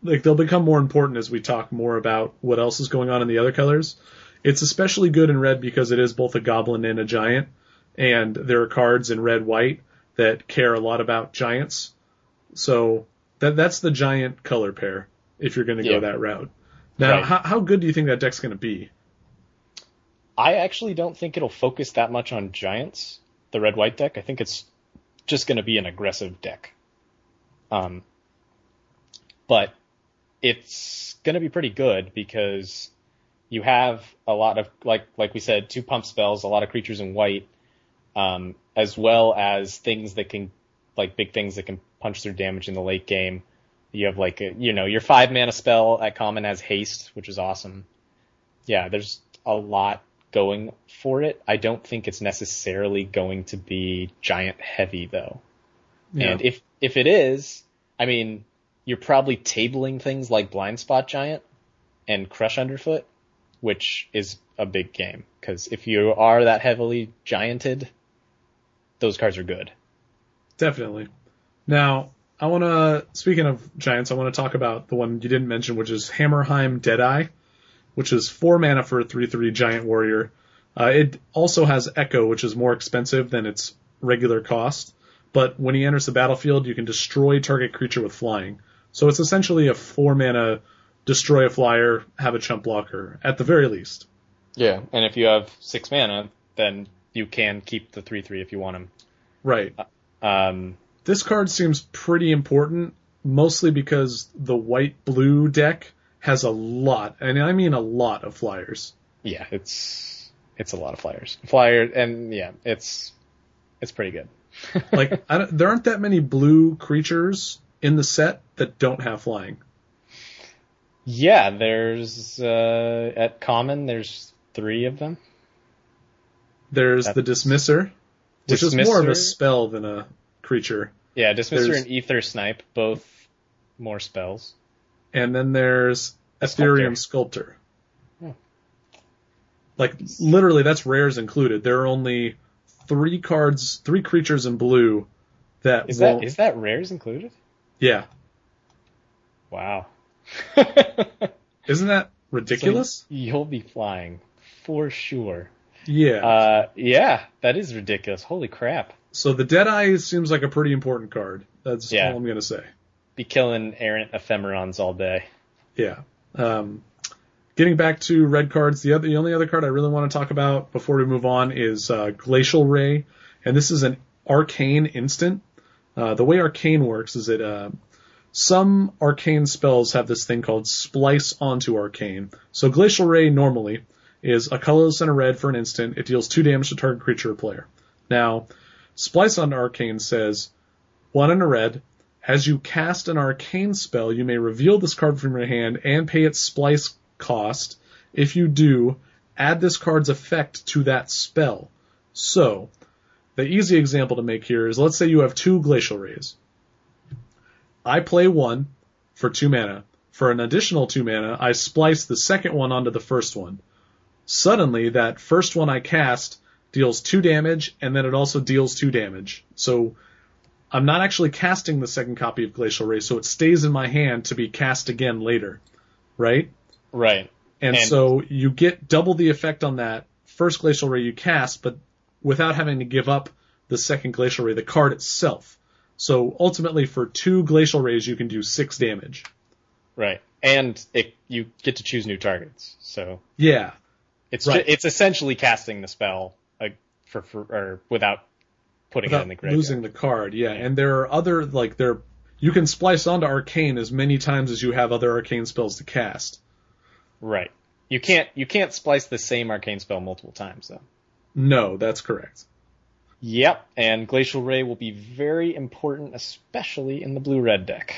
Speaker 2: like they'll become more important as we talk more about what else is going on in the other colors. It's especially good in red because it is both a goblin and a giant, and there are cards in red white that care a lot about giants. So that that's the giant color pair if you're going to
Speaker 3: Yeah.
Speaker 2: go that route. Now,
Speaker 3: Right.
Speaker 2: how, how good do you think that deck's going to be?
Speaker 3: I actually don't think it'll focus that much on giants, the red white deck. I think it's just going to be an aggressive deck. Um, but it's going to be pretty good because you have a lot of like like we said, two pump spells, a lot of creatures in white. Um, as well as things that can, like big things that can punch through damage in the late game. You have like, a, you know, your five mana spell at common has haste, which is awesome. Yeah, there's a lot going for it. I don't think it's necessarily going to be giant heavy though.
Speaker 2: Yeah.
Speaker 3: And if, if it is, I mean, you're probably tabling things like Blind Spot Giant and Crush Underfoot, which is a big game. Cause if you are that heavily gianted, those cards are good.
Speaker 2: Definitely. Now, I want to, speaking of giants, I want to talk about the one you didn't mention, which is Hammerheim Deadeye, which is four mana for a 3-3 giant warrior. Uh, it also has Echo, which is more expensive than its regular cost, but when he enters the battlefield, you can destroy target creature with flying. So it's essentially a four mana destroy a flyer, have a chump blocker, at the very least.
Speaker 3: Yeah. And if you have six mana, then you can keep the 3-3 if you want them.
Speaker 2: Right.
Speaker 3: Um,
Speaker 2: This card seems pretty important, mostly because the white blue deck has a lot, and I mean a lot of flyers.
Speaker 3: yeah, it's, it's a lot of flyers. Flyer, and yeah, it's, it's pretty good.
Speaker 2: Like I don't, there aren't that many blue creatures in the set that don't have flying.
Speaker 3: Yeah, there's, uh, at common, there's three of them.
Speaker 2: There's the Dismisser, which is more of a spell than a creature,
Speaker 3: Yeah, Dismisser
Speaker 2: There's-
Speaker 3: and Aethersnipe, both more spells.
Speaker 2: and then there's Etherium Sculptor.
Speaker 3: Hmm.
Speaker 2: Like literally, that's rares included. There are only three cards, three creatures in blue that
Speaker 3: Is that, is that rares included?
Speaker 2: yeah,
Speaker 3: Wow.
Speaker 2: isn't that ridiculous?
Speaker 3: So you'll be flying for sure.
Speaker 2: Yeah.
Speaker 3: Uh, yeah, that is ridiculous. Holy crap.
Speaker 2: So the Deadeye seems like a pretty important card. That's
Speaker 3: Yeah.
Speaker 2: all I'm gonna say.
Speaker 3: Be killing errant ephemerons all day.
Speaker 2: Yeah. Um, getting back to red cards, the other, the only other card I really want to talk about before we move on is uh, Glacial Ray, and this is an arcane instant. Uh, the way arcane works is that uh, some arcane spells have this thing called splice onto arcane. So Glacial Ray normally is a colorless and a red for an instant. It deals two damage to target creature or player. Now, splice onto arcane says one and a red. As you cast an arcane spell, you may reveal this card from your hand and pay its splice cost. If you do, add this card's effect to that spell. So, the easy example to make here is let's say you have two glacial rays. I play one for two mana. For an additional two mana, I splice the second one onto the first one. Suddenly, that first one I cast deals two damage, and then it also deals two damage. So, I'm not actually casting the second copy of Glacial Ray, so it stays in my hand to be cast again later, right?
Speaker 3: Right.
Speaker 2: And,
Speaker 3: And-
Speaker 2: so you get double the effect on that first Glacial Ray you cast, but without having to give up the second Glacial Ray, the card itself. So ultimately, for two Glacial Rays, you can do six damage.
Speaker 3: Right. And it, you get to choose new targets. So
Speaker 2: Yeah,
Speaker 3: it's
Speaker 2: Right.
Speaker 3: it's essentially casting the spell like for, for or without putting it
Speaker 2: without
Speaker 3: in the graveyard.
Speaker 2: losing the card. Yeah, and there are other like there. You can splice onto Arcane as many times as you have other Arcane spells to cast.
Speaker 3: Right. You can't you can't splice the same arcane spell multiple times though.
Speaker 2: No, that's correct.
Speaker 3: Yep, and Glacial Ray will be very important, especially in the blue-red deck.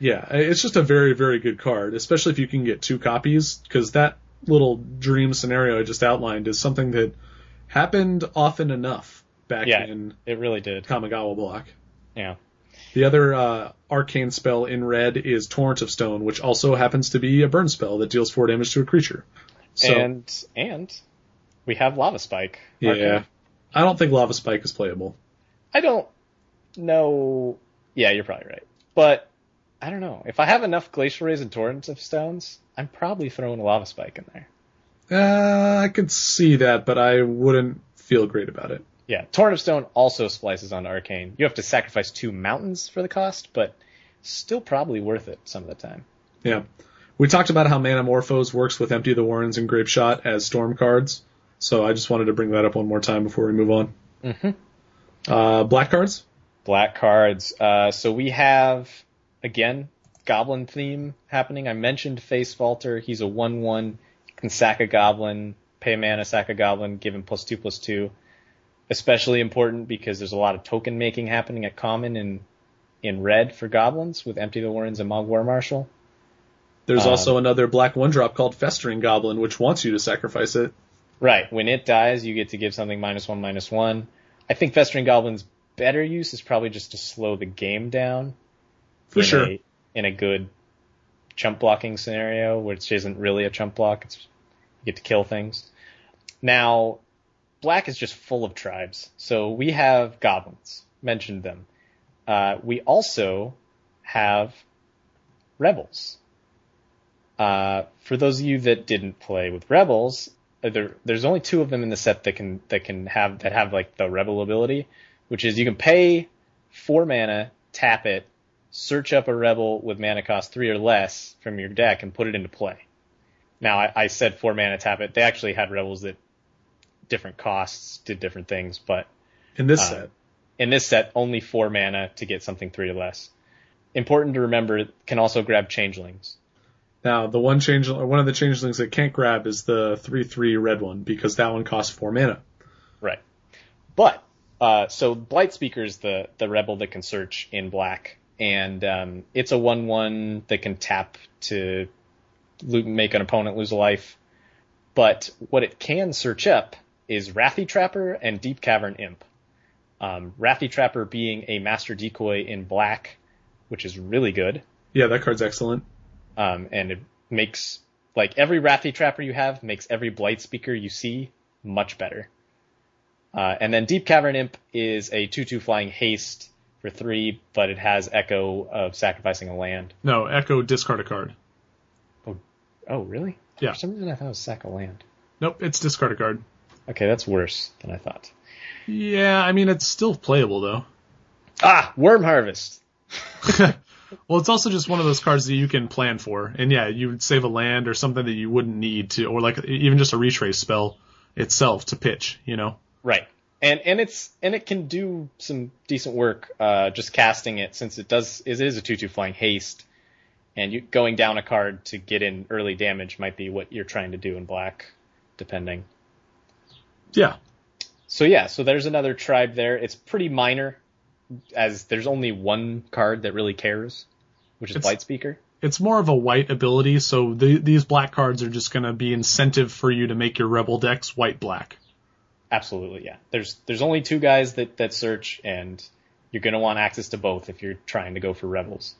Speaker 2: Yeah, it's just a very, very good card, especially if you can get two copies, because that little dream scenario I just outlined is something that happened often enough back
Speaker 3: Yeah.
Speaker 2: in
Speaker 3: It really did.
Speaker 2: Kamigawa block.
Speaker 3: Yeah.
Speaker 2: The other uh, arcane spell in red is Torrent of Stone, which also happens to be a burn spell that deals four damage to a creature. So,
Speaker 3: and and we have Lava Spike.
Speaker 2: yeah,
Speaker 3: Arcane.
Speaker 2: I don't think Lava Spike is playable.
Speaker 3: I don't know. Yeah, you're probably right. But I don't know. If I have enough Glacial Rays and Torrents of Stones, I'm probably throwing a Lava Spike in there.
Speaker 2: Uh, I could see that, but I wouldn't feel great about it.
Speaker 3: Yeah, Torrent of Stone also splices onto Arcane. You have to sacrifice two mountains for the cost, but still probably worth it some of the time.
Speaker 2: Yeah. We talked about how Manamorphose works with Empty the Warrens and Grapeshot as storm cards. So I just wanted to bring that up one more time before we move on.
Speaker 3: Mm-hmm.
Speaker 2: Uh, black cards?
Speaker 3: Black cards. Uh, so we have, again, Goblin theme happening. I mentioned Facevaulter. He's a 1-1. Can sack a Goblin, pay a mana, sack a Goblin, give him plus 2 plus 2. especially important because there's a lot of token making happening at common in in red for goblins with Empty the Warrens and Mogg War Marshal.
Speaker 2: There's
Speaker 3: Um,
Speaker 2: also another black one drop called Festering Goblin, which wants you to sacrifice it.
Speaker 3: Right. When it dies, you get to give something minus one, minus one. I think Festering Goblin's better use is probably just to slow the game down.
Speaker 2: For
Speaker 3: in
Speaker 2: sure.
Speaker 3: A, in a good chump blocking scenario, which isn't really a chump block. It's you get to kill things. Now, black is just full of tribes. So we have goblins. Mentioned them. Uh, we also have rebels. Uh, for those of you that didn't play with rebels, uh, there, there's only two of them in the set that can that can have that have like the rebel ability, which is you can pay four mana, tap it, search up a rebel with mana cost three or less from your deck, and put it into play. Now I, I said four mana, tap it. They actually had rebels that different costs did different things, but
Speaker 2: In this
Speaker 3: Uh,
Speaker 2: set.
Speaker 3: in this set, only four mana to get something three or less. Important to remember, it can also grab changelings.
Speaker 2: Now, the one change, one of the changelings that can't grab is the 3-3 red one, because that one costs 4 mana.
Speaker 3: Right. But uh, so Blightspeaker is the the rebel that can search in black, and um, it's a one one that can tap to lo- make an opponent lose a life. But what it can search up is Rathi Trapper and Deepcavern Imp. Um, Rathi Trapper being a master decoy in black, which is really good.
Speaker 2: Yeah, that card's excellent.
Speaker 3: Um, and it makes like every Rathi Trapper you have makes every Blightspeaker you see much better. Uh, and then Deepcavern Imp is a 2-2 flying haste for three, but it has Echo of sacrificing a land.
Speaker 2: No, Echo, discard a card.
Speaker 3: Oh, really?
Speaker 2: Yeah.
Speaker 3: For some reason I thought it was sack a land.
Speaker 2: Nope, it's discard a card.
Speaker 3: Okay, that's worse than I thought.
Speaker 2: Yeah, I mean, it's still playable though.
Speaker 3: Ah, Worm Harvest.
Speaker 2: Well, it's also just one of those cards that you can plan for. And yeah, you would save a land or something that you wouldn't need to, or like even just a retrace spell itself to pitch, you know?
Speaker 3: Right. And and it's and it can do some decent work uh, just casting it since it does it is a two two flying haste, and you going down a card to get in early damage might be what you're trying to do in black, depending.
Speaker 2: Yeah.
Speaker 3: So yeah, so there's another tribe there. It's pretty minor, as there's only one card that really cares, which is
Speaker 2: It's-
Speaker 3: Blightspeaker.
Speaker 2: It's more of a white ability, so the, these black cards are just going to be incentive for you to make your rebel decks white black.
Speaker 3: Absolutely, yeah. There's there's only two guys that that search, and you're gonna want access to both if you're trying to go for rebels.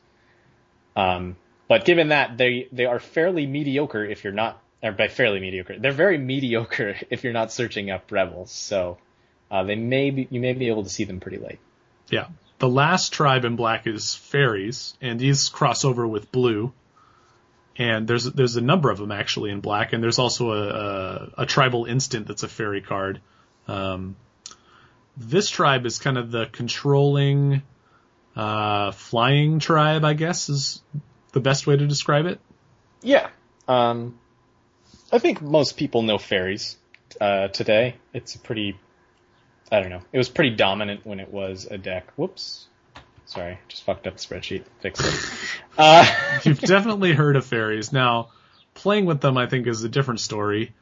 Speaker 3: Um, but given that they they are fairly mediocre if you're not, or by fairly mediocre, they're very mediocre if you're not searching up rebels. So uh, they may be you may be able to see them pretty late.
Speaker 2: Yeah. The last tribe in black is fairies, and these cross over with blue. And there's there's a number of them actually in black, and there's also a, a, a tribal instant that's a fairy card. Um, this tribe is kind of the controlling uh, flying tribe, I guess, is the best way to describe it.
Speaker 3: Yeah. Um, I think most people know fairies uh, today. It's a pretty, I don't know. It was pretty dominant when it was a deck. Whoops. Sorry, just fucked up the spreadsheet. Fix it. Uh,
Speaker 2: You've definitely heard of fairies. Now, playing with them, I think, is a different story.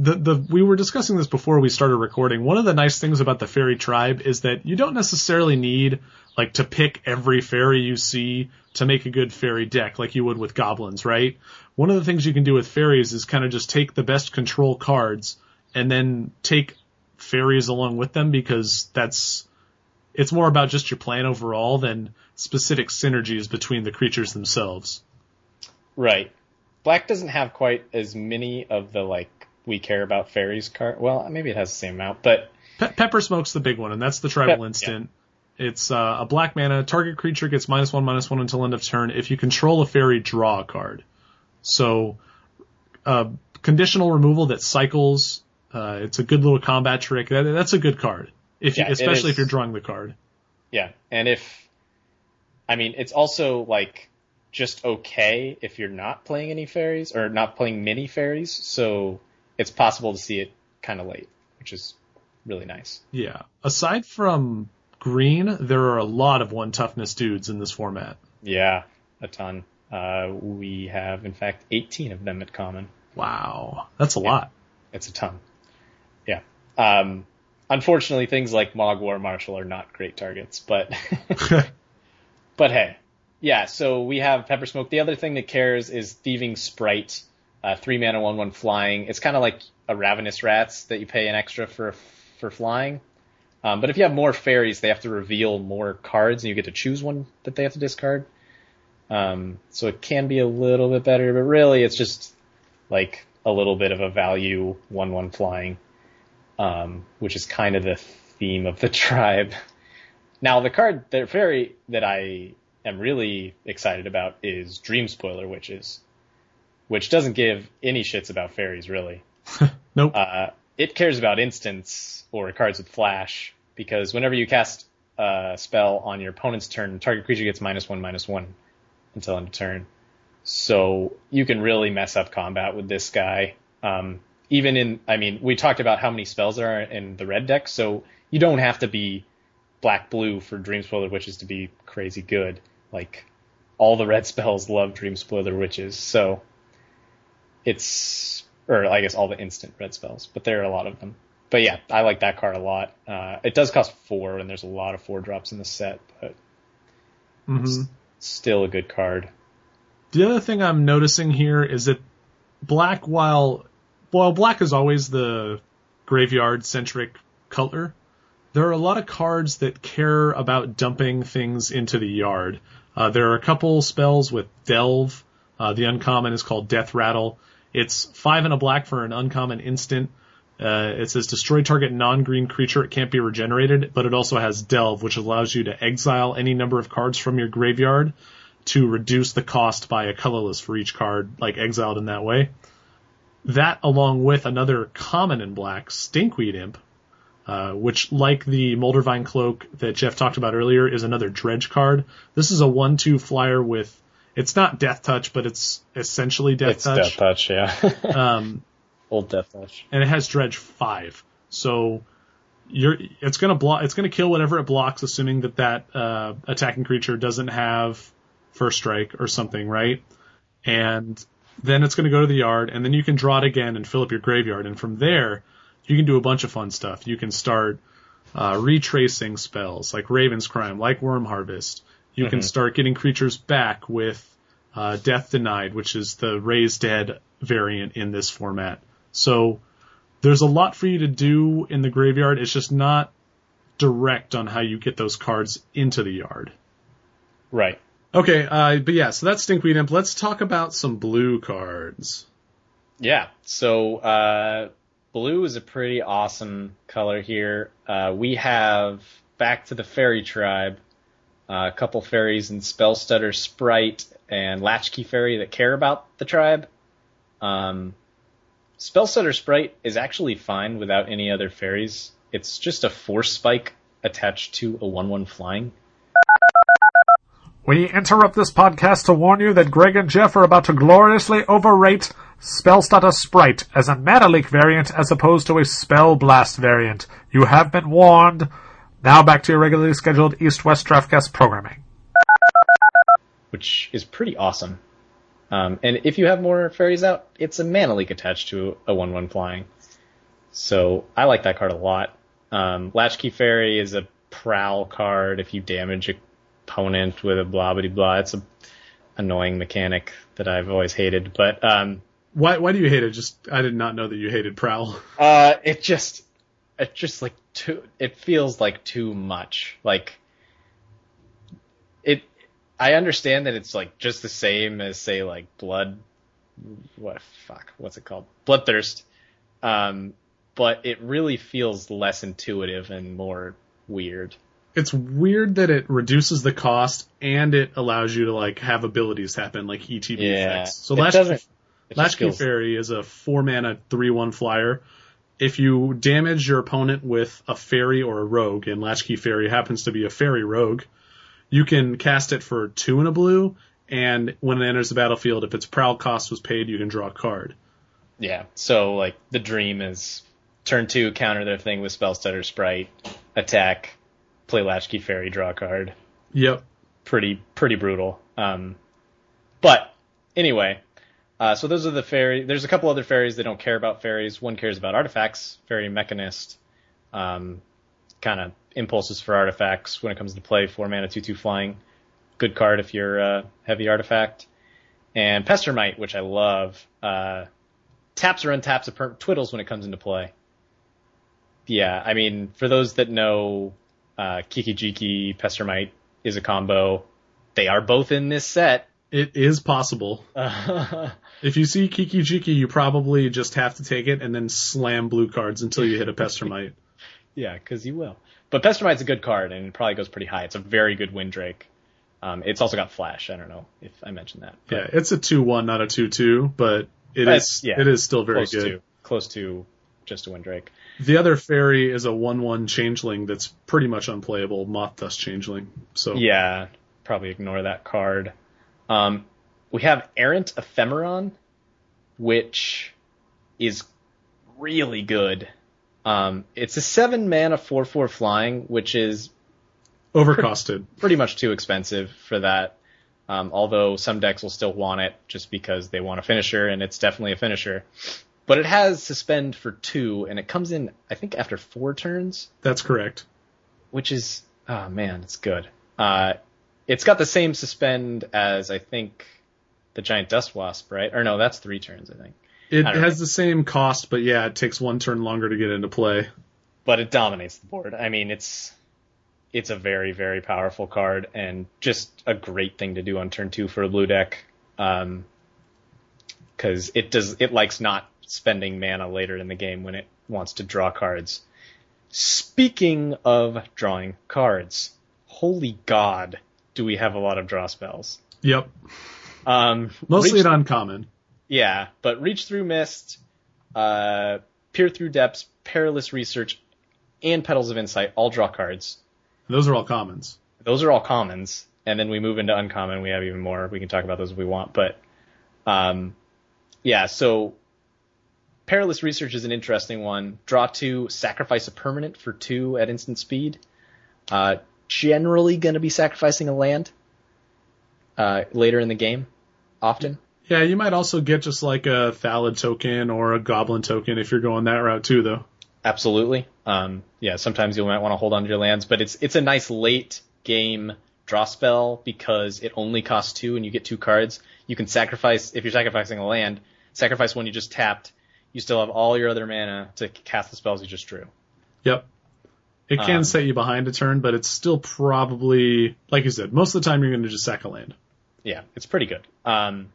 Speaker 2: The, the, we were discussing this before we started recording. One of the nice things about the fairy tribe is that you don't necessarily need, like, to pick every fairy you see to make a good fairy deck like you would with goblins, right? One of the things you can do with fairies is kind of just take the best control cards and then take fairies along with them because that's, it's more about just your plan overall than specific synergies between the creatures themselves.
Speaker 3: right. Black doesn't have quite as many of the like we care about fairies card. Well, maybe it has the same amount, but
Speaker 2: Pe- Pepper Smoke's the big one, and that's the tribal
Speaker 3: Pep-
Speaker 2: instant. It's uh, a black mana. Target creature gets minus one, minus one until end of turn. If you control a fairy, draw a card. So, uh, conditional removal that cycles. Uh, it's a good little combat trick. That, that's a good card. If you,
Speaker 3: Yeah,
Speaker 2: especially if you're drawing the card.
Speaker 3: Yeah, and if, I mean, it's also like just okay if you're not playing any fairies or not playing many fairies, so it's possible to see it kind of late, which is really nice.
Speaker 2: Yeah. Aside from green, there are a lot of one toughness dudes in this format.
Speaker 3: Yeah, a ton. Uh, we have, in fact, 18 of them at common.
Speaker 2: Wow, that's a lot.
Speaker 3: It's a ton. Yeah. Um, unfortunately, things like Mogg War Marshal are not great targets, but but hey, yeah. So we have Peppersmoke. The other thing that cares is Thieving Sprite, uh, three mana, one one flying. It's kind of like a Ravenous Rats that you pay an extra for for flying. Um, but if you have more fairies, they have to reveal more cards, and you get to choose one that they have to discard. Um, so it can be a little bit better, but really it's just like a little bit of a value one one flying, um, which is kind of the theme of the tribe. Now the card, the fairy that I am really excited about is Dreamspoiler Witches, which doesn't give any shits about fairies really.
Speaker 2: nope.
Speaker 3: Uh, it cares about instants or cards with flash because whenever you cast a spell on your opponent's turn, target creature gets minus one, minus one until end of turn. So you can really mess up combat with this guy. Um, even in, I mean, we talked about how many spells there are in the red deck, so you don't have to be black blue for Dreamspoiler Witches to be crazy good. Like all the red spells love Dreamspoiler Witches, so it's or I guess all the instant red spells, but there are a lot of them. But yeah, I like that card a lot. Uh, it does cost four, and there's a lot of four drops in the set, but
Speaker 2: hmm
Speaker 3: still a good card.
Speaker 2: The other thing I'm noticing here is that black, while while black is always the graveyard centric color, there are a lot of cards that care about dumping things into the yard. Uh, there are a couple spells with delve. Uh, the uncommon is called Death Rattle. It's five and a black for an uncommon instant. Uh, it says destroy target non-green creature. It can't be regenerated, but it also has delve, which allows you to exile any number of cards from your graveyard to reduce the cost by a colorless for each card, like exiled in that way. That, along with another common in black, Stinkweed Imp, uh, which, like the Moldervine Cloak that Jeff talked about earlier, is another dredge card. This is a one-two flyer with, it's not Death Touch, but it's essentially Death Touch.
Speaker 3: it's
Speaker 2: Touch.
Speaker 3: Death Touch, yeah.
Speaker 2: Um,
Speaker 3: Old Death Touch.
Speaker 2: and it has dredge five. So you're it's gonna block it's gonna kill whatever it blocks, assuming that that uh, attacking creature doesn't have first strike or something, right? And then it's gonna go to the yard, and then you can draw it again and fill up your graveyard, and from there you can do a bunch of fun stuff. You can start uh, retracing spells like Raven's Crime, like Worm Harvest. You can start getting creatures back with uh, Death Denied, which is the Raise Dead variant in this format. So there's a lot for you to do in the graveyard. It's just not direct on how you get those cards into the yard.
Speaker 3: Right.
Speaker 2: Okay, uh, but yeah, so that's Stinkweed Imp. Let's talk about some blue cards.
Speaker 3: Yeah. So uh, blue is a pretty awesome color here. Uh, we have back to the fairy tribe, uh, a couple fairies in Spellstutter Sprite and Latchkey Faerie that care about the tribe. Um, Spellstutter Sprite is actually fine without any other fairies. It's just a force spike attached to a one-one flying.
Speaker 4: We interrupt this podcast to warn you that Greg and Jeff are about to gloriously overrate Spellstutter Sprite as a Mana Leak variant as opposed to a Spell Blast variant. You have been warned. Now back to your regularly scheduled East-West Draftcast programming.
Speaker 3: which is pretty awesome. Um, and if you have more fairies out, it's a mana leak attached to a one-one flying. So I like that card a lot. Um, Latchkey Faerie is a prowl card. If you damage a opponent with a blah blah blah, it's a annoying mechanic that I've always hated. But um,
Speaker 2: Why why do you hate it? Just I did not know that you hated Prowl.
Speaker 3: uh, it just it just like too. It feels like too much. Like it. I understand that it's like just the same as say like blood. What fuck? What's it called? Bloodthirst. Um, but it really feels less intuitive and more weird.
Speaker 2: It's weird that it reduces the cost and it allows you to like have abilities happen like ETB
Speaker 3: Yeah.
Speaker 2: effects. So
Speaker 3: It
Speaker 2: Latchkey,
Speaker 3: doesn't- It just
Speaker 2: Latchkey
Speaker 3: feels-
Speaker 2: Fairy is a four mana three one flyer. If you damage your opponent with a fairy or a rogue, and Latchkey Faerie happens to be a fairy rogue, you can cast it for two and a blue, and when it enters the battlefield, if its prowl cost was paid, you can draw a card.
Speaker 3: Yeah. So like the dream is turn two, counter their thing with Spellstutter Sprite, attack, play Latchkey Faerie, draw a card.
Speaker 2: Yep.
Speaker 3: Pretty pretty brutal. Um, but anyway, uh, so those are the fairy. There's a couple other fairies that don't care about fairies. One cares about artifacts, Faerie Mechanist. Um, kind of impulses for artifacts when it comes to play. Four mana, two two flying. Good card if you're a heavy artifact. And Pestermite, which I love, uh, taps or untaps a per- twiddles when it comes into play. Yeah, I mean, for those that know, uh, Kiki Jiki, Pestermite is a combo. They are both in this set.
Speaker 2: It is possible. If you see Kiki Jiki, you probably just have to take it and then slam blue cards until you hit a Pestermite.
Speaker 3: Yeah, because you will. But Pestermite's a good card, and it probably goes pretty high. It's a very good Windrake. Um, it's also got Flash. I don't know if I mentioned that. but
Speaker 2: yeah, it's a 2-1, not a 2-2, but it
Speaker 3: That's-
Speaker 2: is
Speaker 3: yeah,
Speaker 2: it is still very
Speaker 3: close
Speaker 2: good.
Speaker 3: to close to just a Windrake.
Speaker 2: The other fairy is a 1-1 changeling that's pretty much unplayable, Mothdust Changeling. So
Speaker 3: Yeah, probably ignore that card. Um, we have Errant Ephemeron, which is really good. Um, it's a seven mana four four flying, which is
Speaker 2: overcosted.
Speaker 3: pretty much too expensive for that. Um, although some decks will still want it just because they want a finisher, and it's definitely a finisher. But it has suspend for two, and it comes in I think after four turns,
Speaker 2: That's correct.
Speaker 3: which is oh man, it's good. Uh, it's got the same suspend as I think the Giant Dustwasp, right? Or no, that's three turns, I think.
Speaker 2: It
Speaker 3: I
Speaker 2: has the same cost, but yeah, it takes one turn longer to get into play.
Speaker 3: But it dominates the board. I mean, it's it's a very very powerful card and just a great thing to do on turn two for a blue deck. Um, because it does it likes not spending mana later in the game when it wants to draw cards. Speaking of drawing cards, holy god, do we have a lot of draw spells?
Speaker 2: Yep.
Speaker 3: Um,
Speaker 2: Mostly
Speaker 3: reach-
Speaker 2: at uncommon.
Speaker 3: yeah, but reach through mist, uh, peer through depths, perilous research, and petals of insight all draw cards.
Speaker 2: Those are all commons.
Speaker 3: Those are all commons, and then we move into uncommon. We have even more. We can talk about those if we want, but um, yeah. So perilous research is an interesting one. Draw two, sacrifice a permanent for two at instant speed. Uh, generally going to be sacrificing a land uh, later in the game, often.
Speaker 2: Yeah, you might also get just like a Thallid token or a Goblin token if you're going that route too, though.
Speaker 3: Absolutely. Um, yeah, sometimes you might want to hold on to your lands, but it's it's a nice late game draw spell because it only costs two and you get two cards. You can sacrifice if you're sacrificing a land, sacrifice one you just tapped. You still have all your other mana to cast the spells you just drew.
Speaker 2: Yep. It can
Speaker 3: Um,
Speaker 2: set you behind a turn, but it's still probably, like you said, most of the time you're going to just sack a land.
Speaker 3: Yeah, it's pretty good. Um,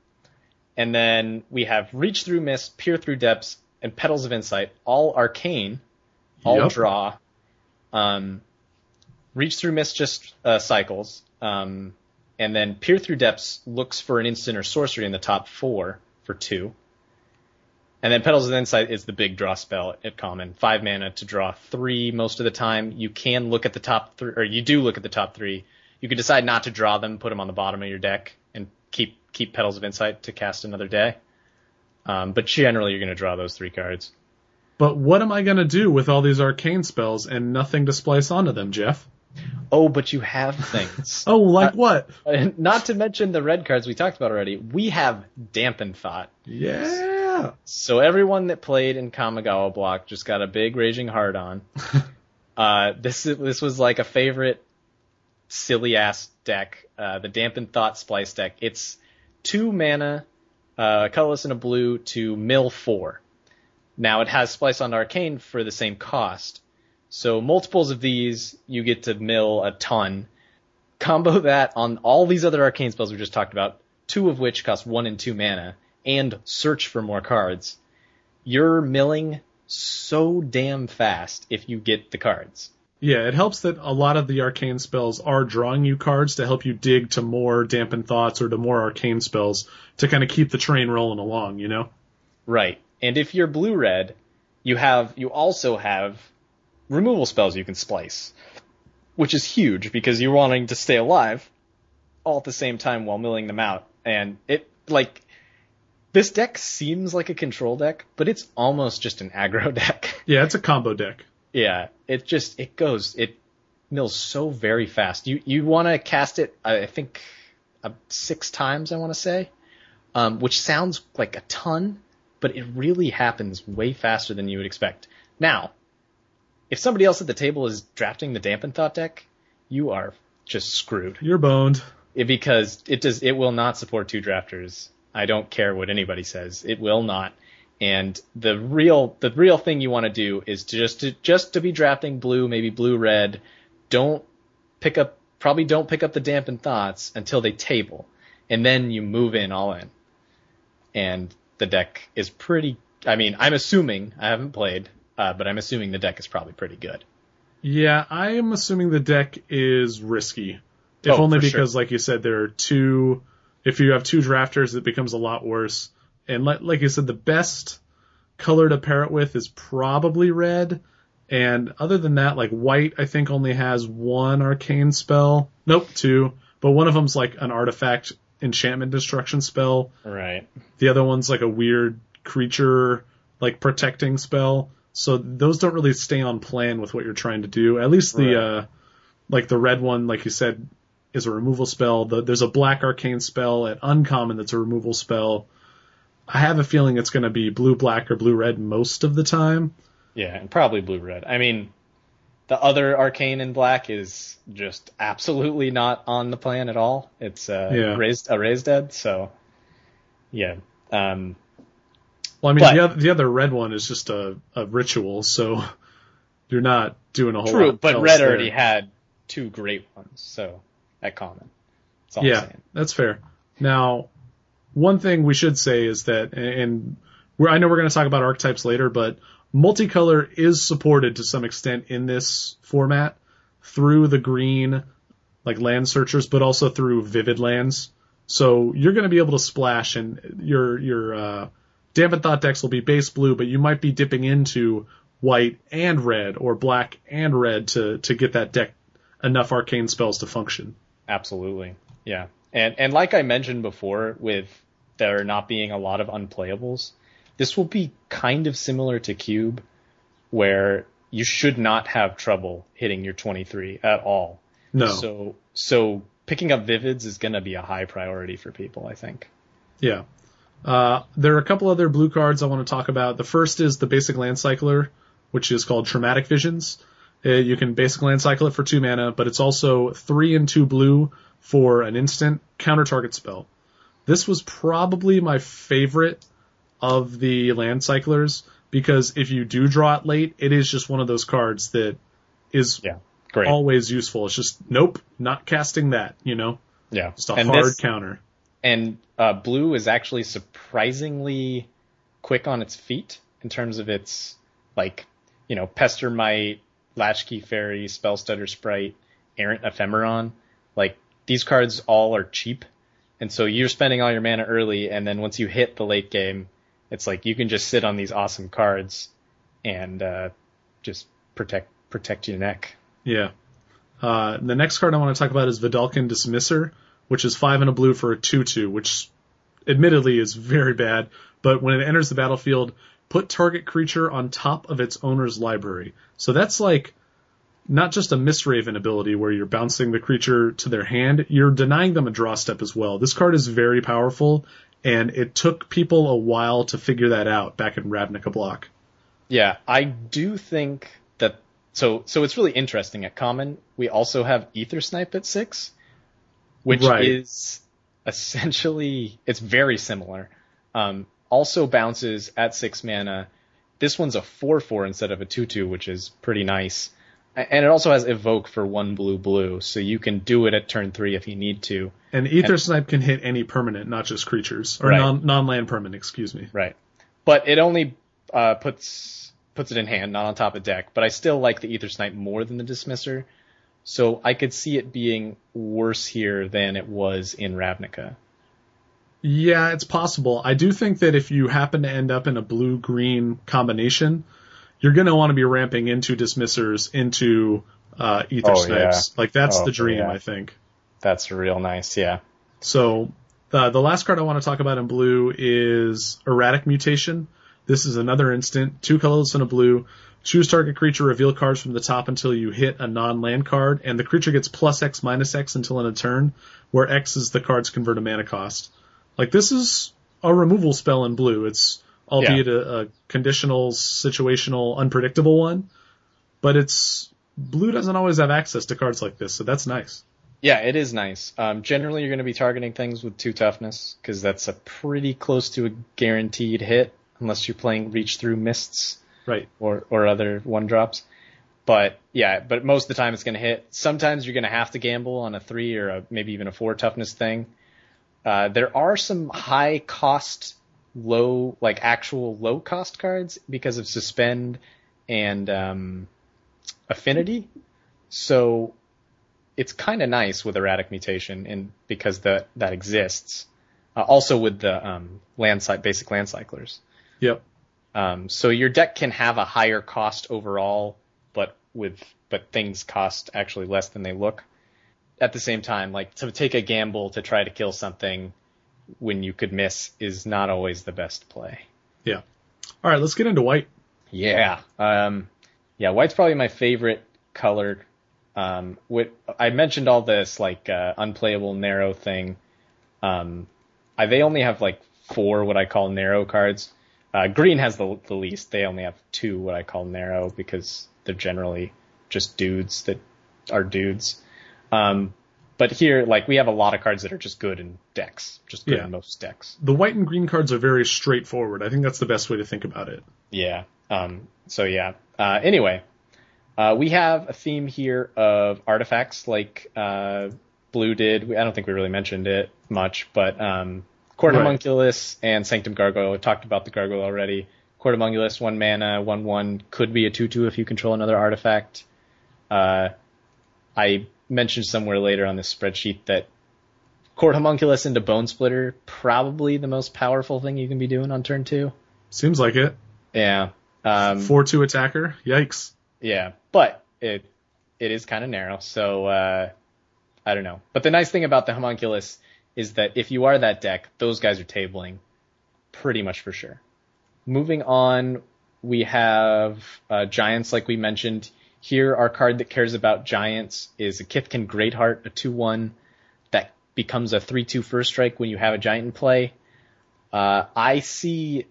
Speaker 3: and then we have Reach Through Mist, Peer Through Depths, and Petals of Insight, all arcane, all
Speaker 2: Yep.
Speaker 3: draw. Um, Reach Through Mist just uh, cycles, um, and then Peer Through Depths looks for an instant or sorcery in the top four for two. And then Petals of Insight is the big draw spell at common. Five mana to draw three most of the time. You can look at the top three, or you do look at the top three. You can decide not to draw them, put them on the bottom of your deck, and keep keep Petals of Insight to cast another day. Um, but generally, you're going to draw those three cards.
Speaker 2: But what am I going to do with all these arcane spells and nothing to splice onto them, Jeff?
Speaker 3: Oh, but you have things.
Speaker 2: Oh, like what?
Speaker 3: Not to mention the red cards we talked about already. We have Dampen Thought.
Speaker 2: Yeah.
Speaker 3: So everyone that played in Kamigawa block just got a big raging hard on. uh, this this was like a favorite silly ass deck, uh, the Dampen Thought Splice deck. It's two mana, uh, colorless and a blue to mill four. Now it has Splice on Arcane for the same cost. So multiples of these, you get to mill a ton. Combo that on all these other arcane spells we just talked about, two of which cost one and two mana, and search for more cards. You're milling so damn fast if you get the cards.
Speaker 2: Yeah, it helps that a lot of the arcane spells are drawing you cards to help you dig to more dampened thoughts or to more arcane spells to kind of keep the train rolling along, you know?
Speaker 3: Right. And if you're blue red, you have you also have removal spells you can splice. Which is huge because you're wanting to stay alive all at the same time while milling them out. And it like this deck seems like a control deck, but it's almost just an aggro deck.
Speaker 2: Yeah, it's a combo deck.
Speaker 3: Yeah, it just it goes it mills so very fast. You you want to cast it I think uh, six times I want to say, um, which sounds like a ton, but it really happens way faster than you would expect. Now, if somebody else at the table is drafting the Dampen Thought deck, you are just screwed.
Speaker 2: You're boned.
Speaker 3: It, because it does, it will not support two drafters. I don't care what anybody says. It will not. And the real, the real thing you want to do is to just to, just to be drafting blue, maybe blue red. Don't pick up, probably don't pick up the dampened thoughts until they table. And then you move in all in. And the deck is pretty, I mean, I'm assuming, I haven't played, uh, but I'm assuming the deck is probably pretty good.
Speaker 2: Yeah, I am assuming the deck is risky. If
Speaker 3: Oh,
Speaker 2: only
Speaker 3: for sure.
Speaker 2: because, like you said, there are two. If you have two drafters, it becomes a lot worse. And like, like you said, the best color to pair it with is probably red. And other than that, like white, I think only has one arcane spell. Nope, two. But one of them's like an artifact enchantment destruction spell.
Speaker 3: Right.
Speaker 2: The other one's like a weird creature, like protecting spell. So those don't really stay on plan with what you're trying to do. At least the,
Speaker 3: Right.
Speaker 2: uh, like the red one, like you said, is a removal spell. The, there's a black arcane spell at uncommon that's a removal spell. I have a feeling it's going to be blue black or blue red most of the time.
Speaker 3: Yeah, and probably blue red. I mean, the other arcane in black is just absolutely not on the plan at all. It's uh,
Speaker 2: Yeah.
Speaker 3: raised a raised dead. So yeah, um,
Speaker 2: Well, I mean,
Speaker 3: But-
Speaker 2: the other, the other red one is just a, a ritual, so you're not doing a whole
Speaker 3: true. But red
Speaker 2: there.
Speaker 3: already had two great ones, so at common. That's all I'm
Speaker 2: Yeah,
Speaker 3: saying.
Speaker 2: that's fair. Now, one thing we should say is that, and I know we're going to talk about archetypes later, but multicolor is supported to some extent in this format through the green, like land searchers, but also through vivid lands. So you're going to be able to splash, and your your uh, dampened thought decks will be base blue, but you might be dipping into white and red or black and red to to get that deck enough arcane spells to function.
Speaker 3: Absolutely. Yeah. And and like I mentioned before, with there not being a lot of unplayables, this will be kind of similar to Cube, where you should not have trouble hitting your 23 at all.
Speaker 2: No.
Speaker 3: So so picking up Vivids is going to be a high priority for people, I think.
Speaker 2: Yeah. Uh, there are a couple other blue cards I want to talk about. The first is the basic land cycler, which is called Traumatic Visions. Uh, you can basic land cycle it for two mana, but it's also three and two blue for an instant counter target spell. This was probably my favorite of the land cyclers because if you do draw it late, it is just one of those cards that is
Speaker 3: Yeah. Great.
Speaker 2: always useful. It's just nope, not casting that. You know,
Speaker 3: yeah.
Speaker 2: just a
Speaker 3: and
Speaker 2: hard
Speaker 3: this-
Speaker 2: counter.
Speaker 3: and uh, blue is actually surprisingly quick on its feet in terms of its like you know Pestermite Latchkey Faerie spell stutter sprite errant ephemeron. Like these cards all are cheap. And so you're spending all your mana early and then once you hit the late game it's like you can just sit on these awesome cards and uh, just protect protect your neck.
Speaker 2: Yeah. Uh, the next card I want to talk about is Vedalken Dismisser, which is five and a blue for a 2-2, which admittedly is very bad, but when it enters the battlefield, put target creature on top of its owner's library. So that's like not just a Mistraven ability where you're bouncing the creature to their hand, you're denying them a draw step as well. This card is very powerful, and it took people a while to figure that out back in Ravnica block.
Speaker 3: Yeah, I do think that so so it's really interesting. At common, we also have Aethersnipe at six, which
Speaker 2: Right.
Speaker 3: is essentially it's very similar. Um, also bounces at six mana. This one's a four four instead of a two two, which is pretty nice. And it also has evoke for one blue blue, so you can do it at turn three if you need to.
Speaker 2: And Ether Snipe can hit any permanent, not just creatures, or
Speaker 3: Right.
Speaker 2: non non-land permanent, excuse me.
Speaker 3: Right. But it only uh, puts puts it in hand, not on top of deck. But I still like the Aethersnipe more than the Dismisser, so I could see it being worse here than it was in Ravnica.
Speaker 2: Yeah, it's possible. I do think that if you happen to end up in a blue green combination, you're going to want to be ramping into dismissers into uh, ether
Speaker 3: Oh,
Speaker 2: snipes. Like that's
Speaker 3: Oh,
Speaker 2: the dream,
Speaker 3: yeah.
Speaker 2: I think.
Speaker 3: That's real nice. Yeah.
Speaker 2: So uh, the last card I want to talk about in blue is erratic mutation. This is another instant, two colorless and a blue. Choose target creature, reveal cards from the top until you hit a non-land card, and the creature gets plus X minus X until end of turn, where X is the card's converted mana cost. Like this is a removal spell in blue. It's albeit a, a conditional, situational, unpredictable one. but it's blue doesn't always have access to cards like this, so that's nice.
Speaker 3: Yeah, it is nice. Um, generally, you're going to be targeting things with two toughness because that's a pretty close to a guaranteed hit, unless you're playing reach through mists
Speaker 2: Right.
Speaker 3: or or other one drops. But yeah, but most of the time it's going to hit. Sometimes you're going to have to gamble on a three or a, maybe even a four toughness thing. Uh, there are some high cost, low like actual low cost cards because of suspend and um, affinity. So it's kind of nice with erratic mutation and because the, that exists. Uh, also with the um, land basic land cyclers.
Speaker 2: Yep.
Speaker 3: Um, so your deck can have a higher cost overall, but with but things cost actually less than they look. At the same time, like to take a gamble to try to kill something when you could miss is not always the best play.
Speaker 2: Yeah. All right, let's get into white.
Speaker 3: Yeah. Um, yeah, white's probably my favorite color. Um, with, I mentioned all this like uh, unplayable narrow thing. Um, I, they only have like four what I call narrow cards. Uh, green has the, the least. They only have two what I call narrow because they're generally just dudes that are dudes. Um, but here, like we have a lot of cards that are just good in decks, just good
Speaker 2: Yeah.
Speaker 3: in most decks.
Speaker 2: The white and green cards are very straightforward. I think that's the best way to think about it.
Speaker 3: Yeah. Um, so yeah. Uh, anyway, uh, we have a theme here of artifacts like uh, Blue did. We- I don't think we really mentioned it much, but um, Court
Speaker 2: Right.
Speaker 3: And Sanctum Gargoyle. I talked about the Gargoyle already. Court Homunculus, one mana, one one, could be a two two if you control another artifact. Uh, I mentioned somewhere later on this spreadsheet that Court Homunculus into Bonesplitter probably the most powerful thing you can be doing on turn two.
Speaker 2: Seems like it.
Speaker 3: Yeah. Um,
Speaker 2: Four two attacker. Yikes.
Speaker 3: Yeah, but it it is kind of narrow, so uh, I don't know. But the nice thing about the homunculus is that if you are that deck, those guys are tabling pretty much for sure. Moving on, we have uh, giants, like we mentioned. Here, our card that cares about giants is a Kithkin Greatheart, a 2-1 that becomes a 3-2 first strike when you have a giant in play. Uh, I see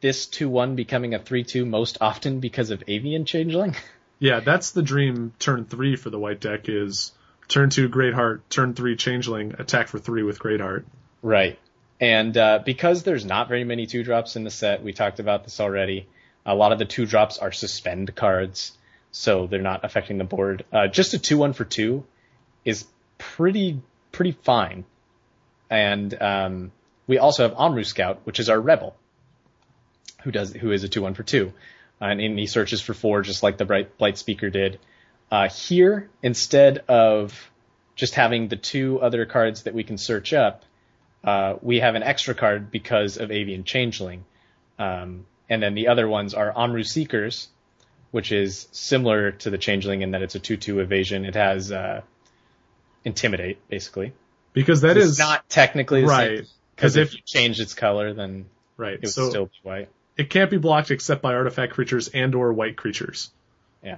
Speaker 3: this 2-1 becoming a 3-2 most often because of Avian Changeling.
Speaker 2: Yeah, that's the dream turn three for the white deck is turn two Greatheart, turn three Changeling, attack for three with Greatheart.
Speaker 3: Right. And uh, because there's not very many two drops in the set, we talked about this already. A lot of the two drops are suspend cards, so they're not affecting the board. Uh, just a two one for two is pretty pretty fine. And um, we also have Amrou Scout, which is our rebel, who does who is a two one for two, and, and he searches for four just like the Bright Blightspeaker did. Uh, here, instead of just having the two other cards that we can search up, uh, we have an extra card because of Avian Changeling. Um, and then the other ones are Amrou Seekers, which is similar to the Changeling in that it's a 2-2 evasion. It has uh, Intimidate, basically.
Speaker 2: Because that
Speaker 3: it's
Speaker 2: is
Speaker 3: not technically the
Speaker 2: right.
Speaker 3: Because if
Speaker 2: if-
Speaker 3: you change its color, then
Speaker 2: right.
Speaker 3: it would
Speaker 2: So
Speaker 3: still be white.
Speaker 2: it can't be blocked except by artifact creatures and or white creatures.
Speaker 3: Yeah.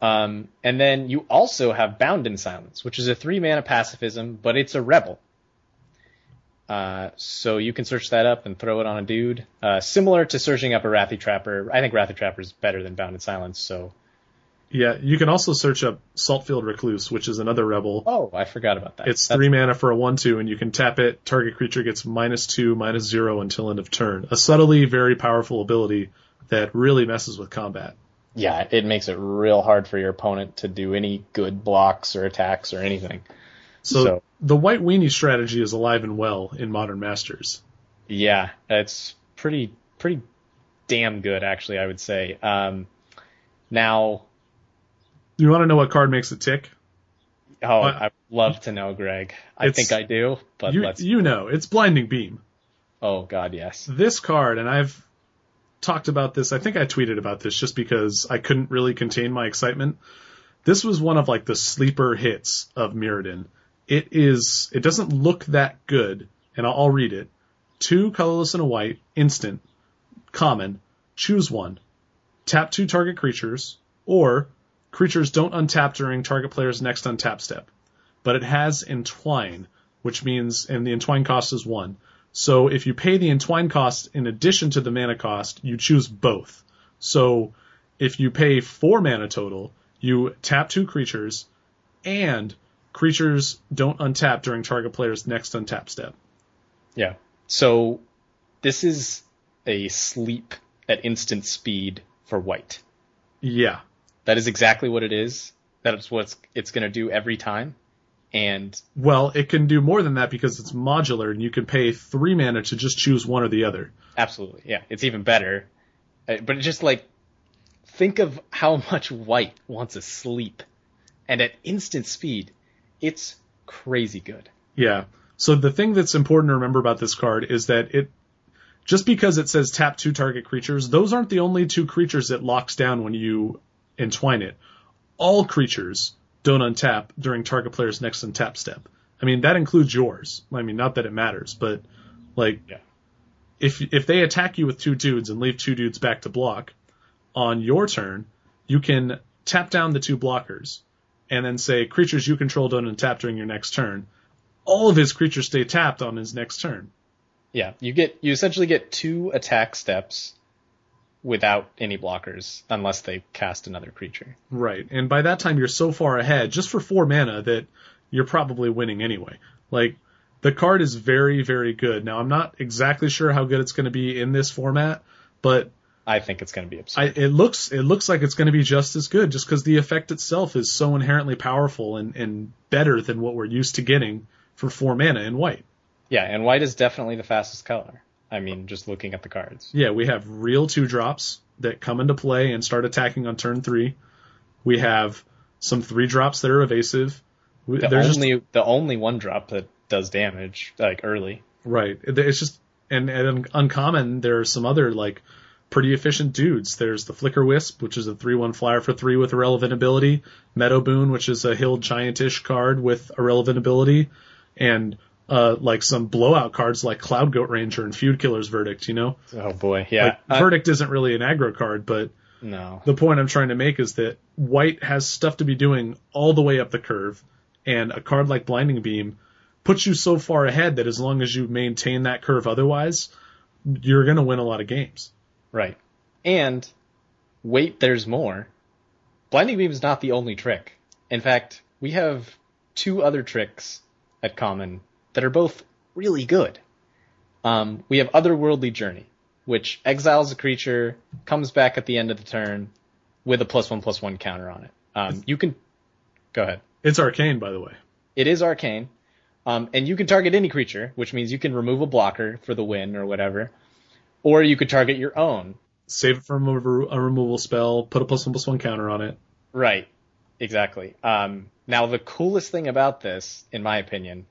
Speaker 3: Um, and then you also have Bound in Silence, which is a three mana pacifism, but it's a rebel. Uh, so you can search that up and throw it on a dude. Uh, similar to searching up a Rathi Trapper. I think Rathi Trapper is better than Bound in Silence, so.
Speaker 2: Yeah, you can also search up Saltfield Recluse, which is another rebel.
Speaker 3: Oh, I forgot about that.
Speaker 2: It's
Speaker 3: That's-
Speaker 2: three mana for a one-two, and you can tap it. Target creature gets minus two, minus zero until end of turn. A subtly very powerful ability that really messes with combat.
Speaker 3: Yeah, it makes it real hard for your opponent to do any good blocks or attacks or anything.
Speaker 2: So,
Speaker 3: So-
Speaker 2: the white weenie strategy is alive and well in Modern Masters.
Speaker 3: Yeah, it's pretty pretty damn good actually. I would say. Um, now,
Speaker 2: You want to know what card makes it tick?
Speaker 3: oh,
Speaker 2: What?
Speaker 3: I'd love to know, Greg. I think I do, but
Speaker 2: You
Speaker 3: let's.
Speaker 2: you know, it's Blinding Beam.
Speaker 3: Oh God, yes.
Speaker 2: This card, and I've talked about this. I think I tweeted about this just because I couldn't really contain my excitement. This was one of like the sleeper hits of Mirrodin. It is. It doesn't look that good, and I'll, I'll read it. Two colorless and a white, instant, common. Choose one. Tap two target creatures, or creatures don't untap during target player's next untap step. But it has entwine, which means, and the entwine cost is one. So if you pay the entwine cost in addition to the mana cost, you choose both. So if you pay four mana total, you tap two creatures, and creatures don't untap during target player's next untap step.
Speaker 3: Yeah. So this is a sleep at instant speed for white.
Speaker 2: Yeah.
Speaker 3: That is exactly what it is. That is what it's, it's going to do every time. And
Speaker 2: Well, it can do more than that because it's modular and you can pay three mana to just choose one or the other.
Speaker 3: absolutely, yeah, it's even better. Uh, But just like, think of how much white wants a sleep. And at instant speed, it's crazy good.
Speaker 2: Yeah. So the thing that's important to remember about this card is that it just because it says tap two target creatures, those aren't the only two creatures it locks down when you entwine it. All creatures don't untap during target player's next untap step. I mean, that includes yours. I mean, not that it matters, but like
Speaker 3: Yeah.
Speaker 2: if if they attack you with two dudes and leave two dudes back to block on your turn, you can tap down the two blockers and then say creatures you control don't untap during your next turn. All of his creatures stay tapped on his next turn.
Speaker 3: Yeah, you get you essentially get two attack steps without any blockers unless they cast another creature.
Speaker 2: Right. And by that time you're so far ahead just for four mana that you're probably winning anyway. Like the card is very, very good. Now I'm not exactly sure how good it's going to be in this format, but
Speaker 3: I think it's going to be
Speaker 2: I,
Speaker 3: absurd.
Speaker 2: it looks it looks like it's going to be just as good, just because the effect itself is so inherently powerful and, and better than what we're used to getting for four mana in white.
Speaker 3: yeah, and white is definitely the fastest color. I mean, just looking at the cards.
Speaker 2: Yeah, we have real two drops that come into play and start attacking on turn three. We have some three drops that are evasive.
Speaker 3: The
Speaker 2: There's just
Speaker 3: only the only one drop that does damage like early.
Speaker 2: Right. It's just and, and uncommon. There are some other like pretty efficient dudes. There's the Flickerwisp, which is a three-one flyer for three with irrelevant ability. Meadowboon, which is a hill giantish card with irrelevant ability, and uh, like some blowout cards like Cloudgoat Ranger and Feudkiller's Verdict. You know,
Speaker 3: Oh boy, yeah.
Speaker 2: like
Speaker 3: Uh,
Speaker 2: Verdict isn't really an aggro card, but
Speaker 3: no.
Speaker 2: the point I'm trying to make is that white has stuff to be doing all the way up the curve, and a card like Blinding Beam puts you so far ahead that as long as you maintain that curve otherwise, you're going to win a lot of games.
Speaker 3: Right. And wait, there's more. Blinding Beam is not the only trick. In fact, we have two other tricks at common that are both really good. Um, we have Otherworldly Journey, which exiles a creature, comes back at the end of the turn with a plus one plus one counter on it. Um, you can go ahead.
Speaker 2: It's arcane, by the way.
Speaker 3: It is arcane, um, and you can target any creature, which means you can remove a blocker for the win or whatever, or you could target your own,
Speaker 2: Save it from a, re- a removal spell, put a plus one plus one counter on it.
Speaker 3: Right. Exactly. Um, now the coolest thing about this, in my opinion,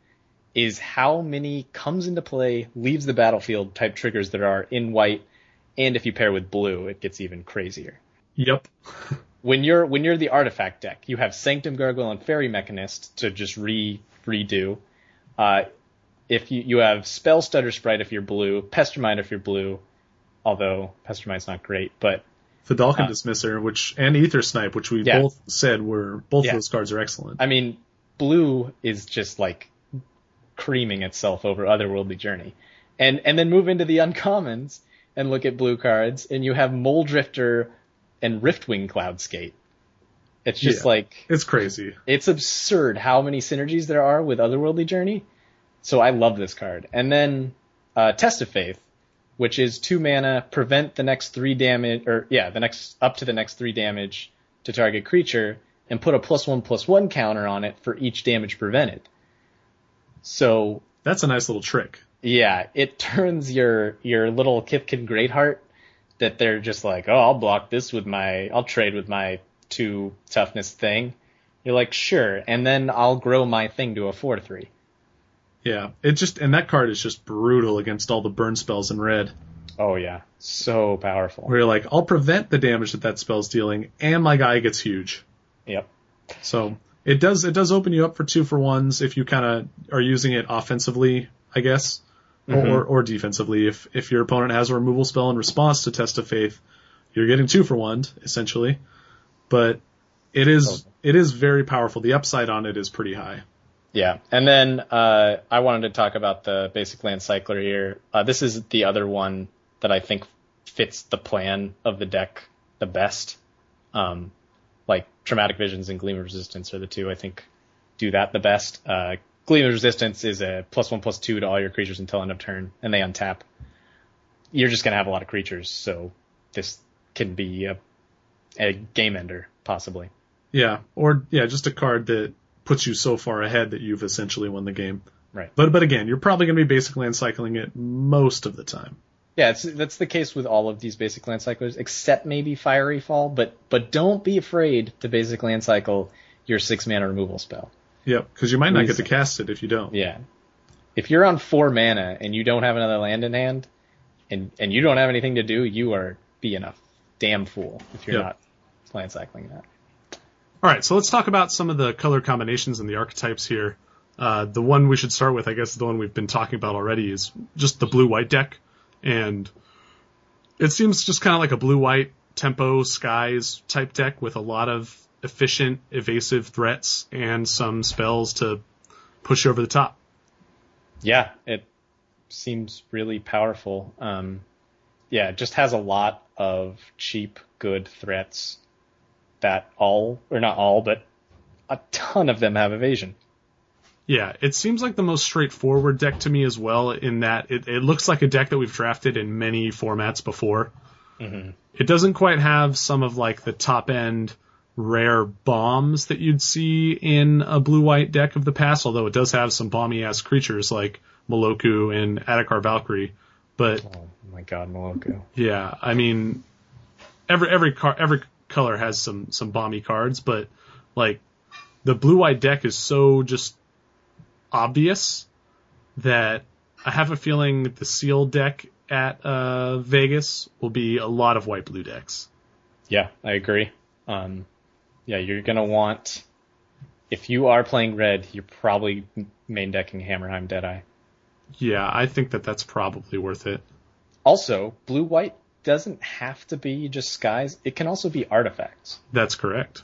Speaker 3: is how many comes into play, leaves the battlefield type triggers that are in white, and if you pair with blue, it gets even crazier.
Speaker 2: Yep.
Speaker 3: When you're when you're the artifact deck, you have Sanctum Gargoyle and Faerie Mechanist to just re redo. Uh, if you you have Spellstutter Sprite if you're blue, Pestermite if you're blue, although Pestermite's not great, but
Speaker 2: Vedalken
Speaker 3: Uh,
Speaker 2: Dismisser, which and Aethersnipe, which we
Speaker 3: Yeah.
Speaker 2: both said were both
Speaker 3: Yeah.
Speaker 2: of those cards are excellent.
Speaker 3: I mean, blue is just like creaming itself over Otherworldly Journey. And and then move into the uncommons and look at blue cards, and you have Mulldrifter and Riftwing Cloudskate. It's just
Speaker 2: Yeah.
Speaker 3: like
Speaker 2: It's crazy.
Speaker 3: it's absurd how many synergies there are with Otherworldly Journey. So I love this card. And then uh, Test of Faith, which is two mana, prevent the next three damage, or yeah, the next up to the next three damage to target creature, and put a plus one plus one counter on it for each damage prevented. So
Speaker 2: That's a nice little trick.
Speaker 3: yeah, it turns your your little Kithkin Greatheart that they're just like, oh, I'll block this with my, I'll trade with my two toughness thing. You're like, sure, and then I'll grow my thing to a four three.
Speaker 2: Yeah. It just and that card is just brutal against all the burn spells in red.
Speaker 3: Oh yeah, so powerful.
Speaker 2: Where you're like, I'll prevent the damage that that spell's dealing, and my guy gets huge.
Speaker 3: Yep.
Speaker 2: So it does it does open you up for two for ones if you kind of are using it offensively, I guess,
Speaker 3: Mhm.
Speaker 2: or or defensively. If if your opponent has a removal spell in response to Test of Faith, you're getting two for one essentially. But it is it is very powerful. The upside on it is pretty high.
Speaker 3: Yeah, and then uh, I wanted to talk about the basic land cycler here. Uh, this is the other one that I think fits the plan of the deck the best. Um, like Traumatic Visions and Gleam of Resistance are the two I think do that the best. Uh, Gleam of Resistance is a plus one plus two to all your creatures until end of turn, and they untap. You're just gonna have a lot of creatures, so this can be a, a game ender possibly.
Speaker 2: Yeah, or yeah, just a card that puts you so far ahead that you've essentially won the game.
Speaker 3: Right.
Speaker 2: But but again, you're probably going to be basically cycling it most of the time.
Speaker 3: Yeah, it's that's the case with all of these basic land cyclers, except maybe Fiery Fall. But but don't be afraid to basic land cycle your six mana removal spell.
Speaker 2: Yep, because you might not get to cast it if you don't.
Speaker 3: Yeah. If you're on four mana and you don't have another land in hand, and and you don't have anything to do, you are being a damn fool if you're
Speaker 2: Yep.
Speaker 3: not land cycling that.
Speaker 2: All right, so let's talk about some of the color combinations and the archetypes here. Uh, the one we should start with, I guess, the one we've been talking about already is just the blue-white deck, and it seems just kind of like a blue-white tempo skies type deck with a lot of efficient, evasive threats and some spells to push you over the top.
Speaker 3: Yeah, it seems really powerful. Um, yeah, it just has a lot of cheap, good threats that all, or not all, but a ton of them have evasion.
Speaker 2: Yeah, it seems like the most straightforward deck to me as well, in that it, it looks like a deck that we've drafted in many formats before. Mm-hmm. It doesn't quite have some of like the top end rare bombs that you'd see in a blue white deck of the past, although it does have some bomby ass creatures like Meloku and Adarkar Valkyrie. But
Speaker 3: Oh my god, Meloku.
Speaker 2: yeah, I mean, every every car every color has some some bomby cards, but like the blue white deck is so just obvious that I have a feeling the seal deck at uh, Vegas will be a lot of white blue decks.
Speaker 3: Yeah, I agree. Um, yeah, you're gonna want, if you are playing red, you're probably main decking Hammerheim Deadeye.
Speaker 2: Yeah, I think that that's probably worth it.
Speaker 3: Also, blue white doesn't have to be just skies. It can also be artifacts.
Speaker 2: That's correct.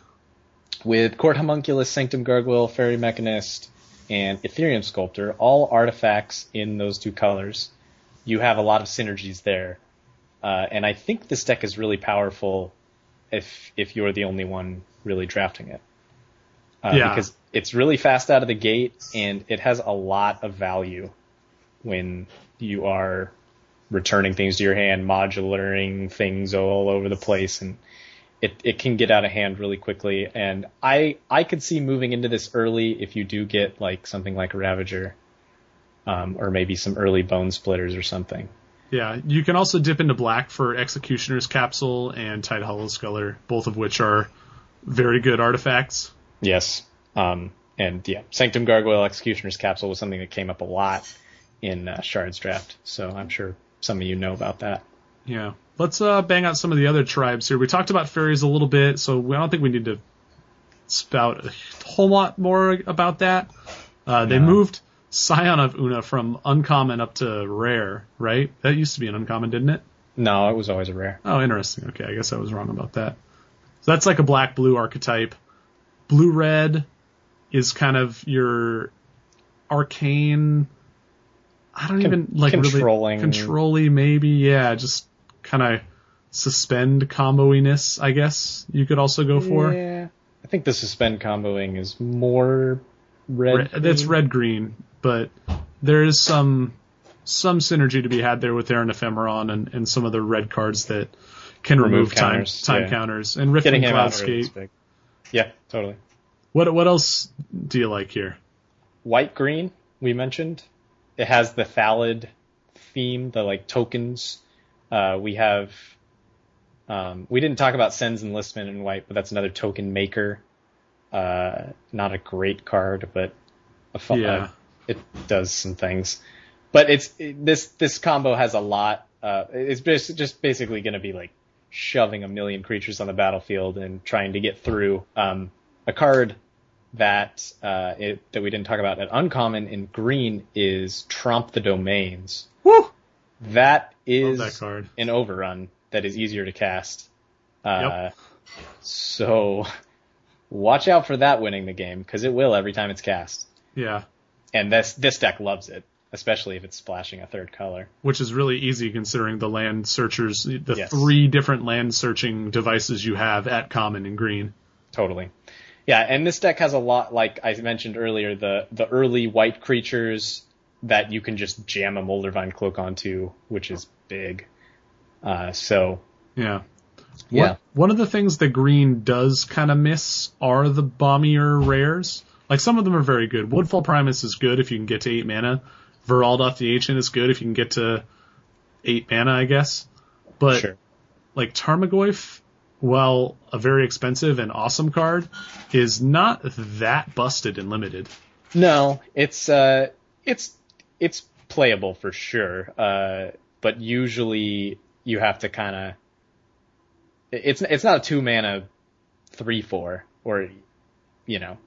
Speaker 3: With Court Homunculus, Sanctum Gargoyle, Faerie Mechanist, and Etherium Sculptor, all artifacts in those two colors, you have a lot of synergies there. Uh, and I think this deck is really powerful if if you're the only one really drafting it. Uh,
Speaker 2: Yeah.
Speaker 3: Because it's really fast out of the gate, and it has a lot of value when you are returning things to your hand, modularing things all over the place, and it, it can get out of hand really quickly. And I I could see moving into this early if you do get like something like Ravager, um, or maybe some early Bonesplitters or something.
Speaker 2: Yeah, you can also dip into black for Executioner's Capsule and Tidehollow Sculler, both of which are very good artifacts.
Speaker 3: Yes. Um, and yeah, Sanctum Gargoyle Executioner's Capsule was something that came up a lot in uh, Shard's draft, so I'm sure some of you know about that.
Speaker 2: Yeah. Let's uh, bang out some of the other tribes here. We talked about fairies a little bit, so I don't think we need to spout a whole lot more about that. Uh, they
Speaker 3: No.
Speaker 2: moved Scion of Oona from uncommon up to rare, right? That used to be an uncommon, didn't it?
Speaker 3: No, it was always a rare.
Speaker 2: Oh, interesting. Okay, I guess I was wrong about that. So that's like a black blue archetype. Blue red is kind of your arcane. I don't
Speaker 3: Con-
Speaker 2: even like
Speaker 3: controlling.
Speaker 2: really controlly maybe. Yeah, just kind of suspend comboiness. I guess you could also go for.
Speaker 3: Yeah. I think the suspend comboing is more red. Green.
Speaker 2: red green, but there is some some synergy to be had there with Errant Ephemeron and, and some of the red cards that can remove,
Speaker 3: Remove
Speaker 2: time
Speaker 3: counters,
Speaker 2: time
Speaker 3: yeah.
Speaker 2: counters and Rift and
Speaker 3: him out early is
Speaker 2: Cloudscape.
Speaker 3: Yeah, totally.
Speaker 2: What what else do you like here?
Speaker 3: White green, we mentioned. It has the Thallid theme, the like tokens. Uh, we have, um, we didn't talk about Cenn's Enlistment in white, but that's another token maker. Uh, not a great card, but a fun,
Speaker 2: Yeah.
Speaker 3: uh, it does some things. But it's, it, this, this combo has a lot, uh, it's bas- just basically gonna be like shoving a million creatures on the battlefield and trying to get through. Um, a card that uh, it, that we didn't talk about at uncommon in green is Tromp the Domains.
Speaker 2: Woo!
Speaker 3: That is
Speaker 2: that card.
Speaker 3: an overrun that is easier to cast. Uh,
Speaker 2: Yep.
Speaker 3: So watch out for that winning the game because it will every time it's cast.
Speaker 2: Yeah.
Speaker 3: And this this deck loves it, especially if it's splashing a third color.
Speaker 2: which is really easy considering the land searchers, the
Speaker 3: Yes.
Speaker 2: three different land searching devices you have at common and green.
Speaker 3: Totally. Yeah, and this deck has a lot, like I mentioned earlier, the the early white creatures that you can just jam a Moldervine cloak onto, which is big. Uh, so
Speaker 2: Yeah.
Speaker 3: Yeah.
Speaker 2: One- One of the things that green does kind of miss are the bombier rares. Like some of them are very good. Woodfall Primus is good if you can get to eight mana. Verdeloth the Ancient is good if you can get to eight mana, I guess. But
Speaker 3: sure.
Speaker 2: like Tarmogoyf, while a very expensive and awesome card, is not that busted and limited.
Speaker 3: No, it's uh, it's it's playable for sure. Uh, but usually you have to kind of. It's it's not a two mana three four or, you know,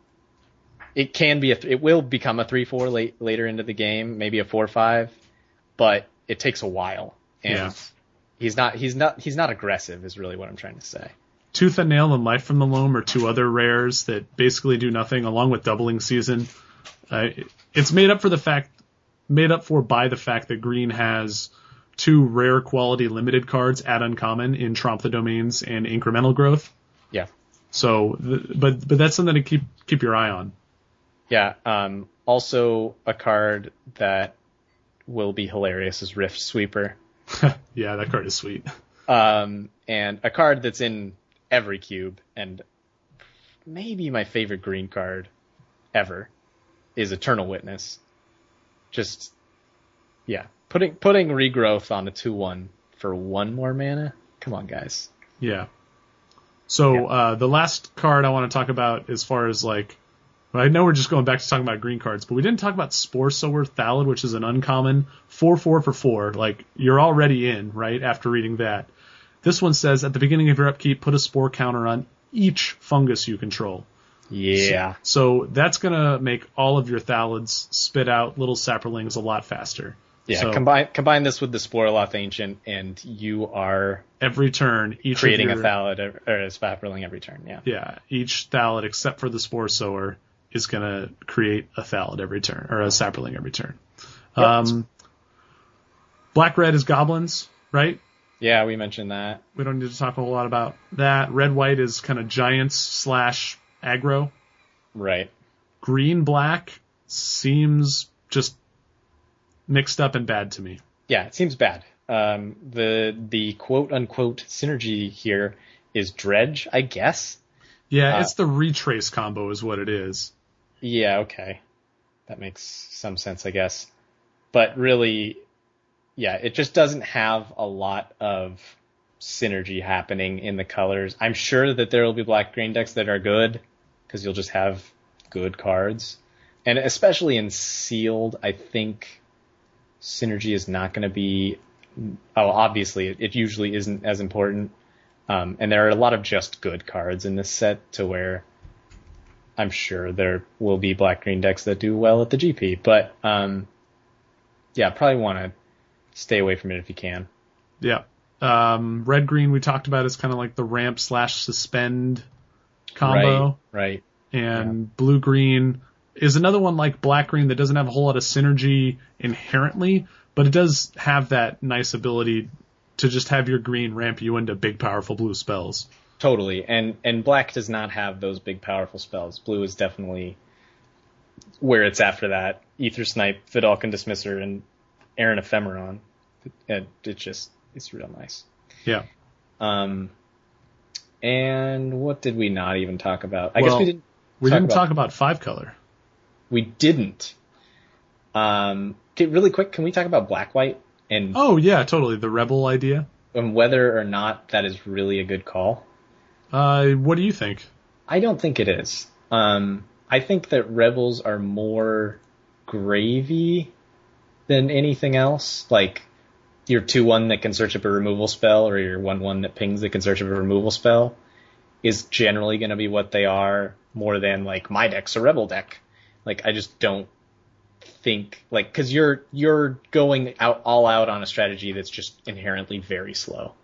Speaker 3: it can be a th- it will become a three four late later into the game, maybe a four five, but it takes a while and
Speaker 2: Yeah.
Speaker 3: He's not he's not he's not aggressive is really what I'm trying to say.
Speaker 2: Tooth and Nail and Life from the Loam are two other rares that basically do nothing, along with Doubling Season. Uh, it's made up for the fact, made up for by the fact that Green has two rare quality limited cards at uncommon in Tromp the Domains and Incremental Growth.
Speaker 3: Yeah.
Speaker 2: So, th- but but that's something to keep keep your eye on.
Speaker 3: Yeah. Um, also a card that will be hilarious is Riftsweeper.
Speaker 2: yeah, that card is sweet.
Speaker 3: Um, and a card that's in every cube and maybe my favorite green card ever is Eternal Witness. Just, yeah, putting, putting regrowth on a 2-1 for one more mana. Come on, guys.
Speaker 2: Yeah. So
Speaker 3: Yeah.
Speaker 2: uh, the last card I want to talk about, as far as like, I know we're just going back to talking about green cards, but we didn't talk about Sporesower Thallid, which is an uncommon four four for four. Like you're already in right after reading that. This one says at the beginning of your upkeep, put a spore counter on each fungus you control.
Speaker 3: Yeah.
Speaker 2: So that's gonna make all of your Thallids spit out little saprolings a lot faster.
Speaker 3: Yeah.
Speaker 2: So
Speaker 3: combine, combine this with the Sporoloth Ancient and you are
Speaker 2: every turn, each
Speaker 3: creating
Speaker 2: your-
Speaker 3: a Thallid or a Saproling every turn. Yeah.
Speaker 2: Yeah, each Thallid except for the Sporesower is going to create a Thallid every turn, or a Saproling every turn.
Speaker 3: Yep.
Speaker 2: Um, Black Red is Goblins, right?
Speaker 3: Yeah, we mentioned that.
Speaker 2: We don't need to talk a whole lot about that. Red White is kind of Giants slash aggro.
Speaker 3: Right.
Speaker 2: Green Black seems just mixed up and bad to me.
Speaker 3: Yeah, it seems bad. Um, the the quote unquote synergy here is dredge, I guess.
Speaker 2: Yeah,
Speaker 3: Uh,
Speaker 2: it's the retrace combo is what it is.
Speaker 3: Yeah, okay, that makes some sense, I guess. But really, yeah, it just doesn't have a lot of synergy happening in the colors. I'm sure that there will be black green decks that are good because you'll just have good cards, and especially in sealed, I think synergy is not going to be. Oh, obviously, it, usually isn't as important. Um, and there are a lot of just good cards in this set to where I'm sure there will be black green decks that do well at the GP, but um, yeah, probably want to stay away from it if you can.
Speaker 2: Yeah. Um, red green we talked about is kind of like the ramp slash suspend combo.
Speaker 3: Right, right.
Speaker 2: and blue green is another one like black green that doesn't have a whole lot of synergy inherently, but it does have that nice ability to just have your green ramp you into big powerful blue spells.
Speaker 3: Totally. And and black does not have those big powerful spells. Blue is definitely where it's after that. Ether Snipe, Vedalken Dismisser, and Errant Ephemeron. It, it just it's real nice.
Speaker 2: Yeah.
Speaker 3: Um, and what did we not even talk about? I
Speaker 2: Well,
Speaker 3: guess we didn't.
Speaker 2: We
Speaker 3: Talk
Speaker 2: didn't
Speaker 3: about-
Speaker 2: talk about five color.
Speaker 3: We didn't. Um, really quick, can we talk about black white and,
Speaker 2: Oh yeah, totally. The rebel idea.
Speaker 3: and whether or not that is really a good call?
Speaker 2: Uh, what do you think?
Speaker 3: I don't think it is. Um, I think that rebels are more gravy than anything else. Like your two one that can search up a removal spell, or your one one that pings that can search up a removal spell, is generally going to be what they are more than like my deck's a rebel deck. Like I just don't think like because you're you're going out all out on a strategy that's just inherently very slow.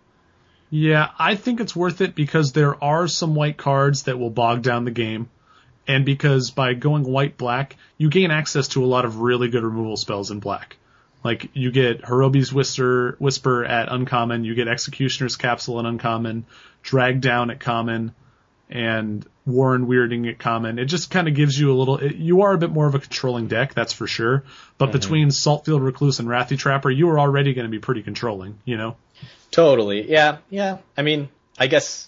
Speaker 2: Yeah, I think it's worth it because there are some white cards that will bog down the game. and because by going white black, you gain access to a lot of really good removal spells in black. Like you get Horobi's Whisper, Whisper at uncommon, you get Executioner's Capsule at uncommon, Drag Down at common, and Warren Weirding at common. It just kind of gives you a little. It, you are a bit more of a controlling deck, that's for sure. But mm-hmm. between Saltfield Recluse and Rathi Trapper, you are already going to be pretty controlling. You know.
Speaker 3: Totally. Yeah. Yeah. I mean, I guess.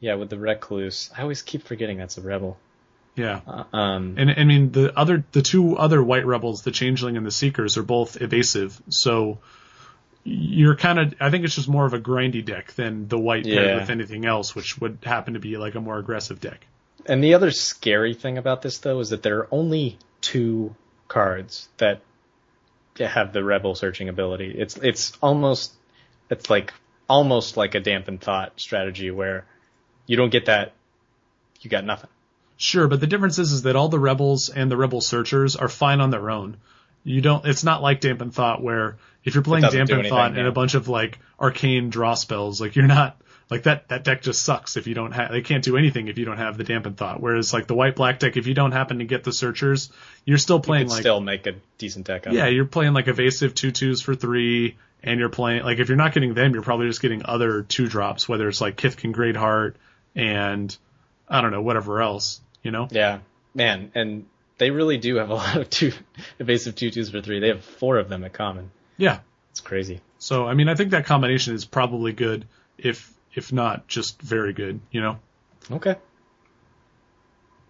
Speaker 3: Yeah, with the recluse, I always keep forgetting that's a rebel.
Speaker 2: Yeah.
Speaker 3: Uh, um.
Speaker 2: And I mean the other the two other white rebels, the Changeling and the Seekers, are both evasive. So you're kind of I think it's just more of a grindy deck than the white paired
Speaker 3: Yeah.
Speaker 2: with anything else, which would happen to be like a more aggressive deck.
Speaker 3: And the other scary thing about this though is that there are only two cards that have the rebel searching ability. It's it's almost it's like almost like a dampened thought strategy where you don't get that you got nothing.
Speaker 2: Sure, but the difference is, is that all the rebels and the rebel searchers are fine on their own. You don't. It's not like Dampen Thought where if you're playing Dampen Thought and a bunch of like arcane draw spells, like you're not like that. That deck just sucks if you don't have. They can't do anything if you don't have the Dampen Thought. Whereas like the white black deck, if you don't happen to get the searchers, you're still playing like
Speaker 3: still make a decent deck out
Speaker 2: yeah,
Speaker 3: it.
Speaker 2: you're playing like evasive two twos for three, and you're playing like if you're not getting them, you're probably just getting other two drops, whether it's like Kithkin Greatheart and I don't know whatever else. You know.
Speaker 3: Yeah. Man, and they really do have a lot of two evasive two twos for three. They have four of them at common.
Speaker 2: Yeah.
Speaker 3: It's crazy.
Speaker 2: So I mean, I think that combination is probably good, if if not just very good. You know.
Speaker 3: Okay.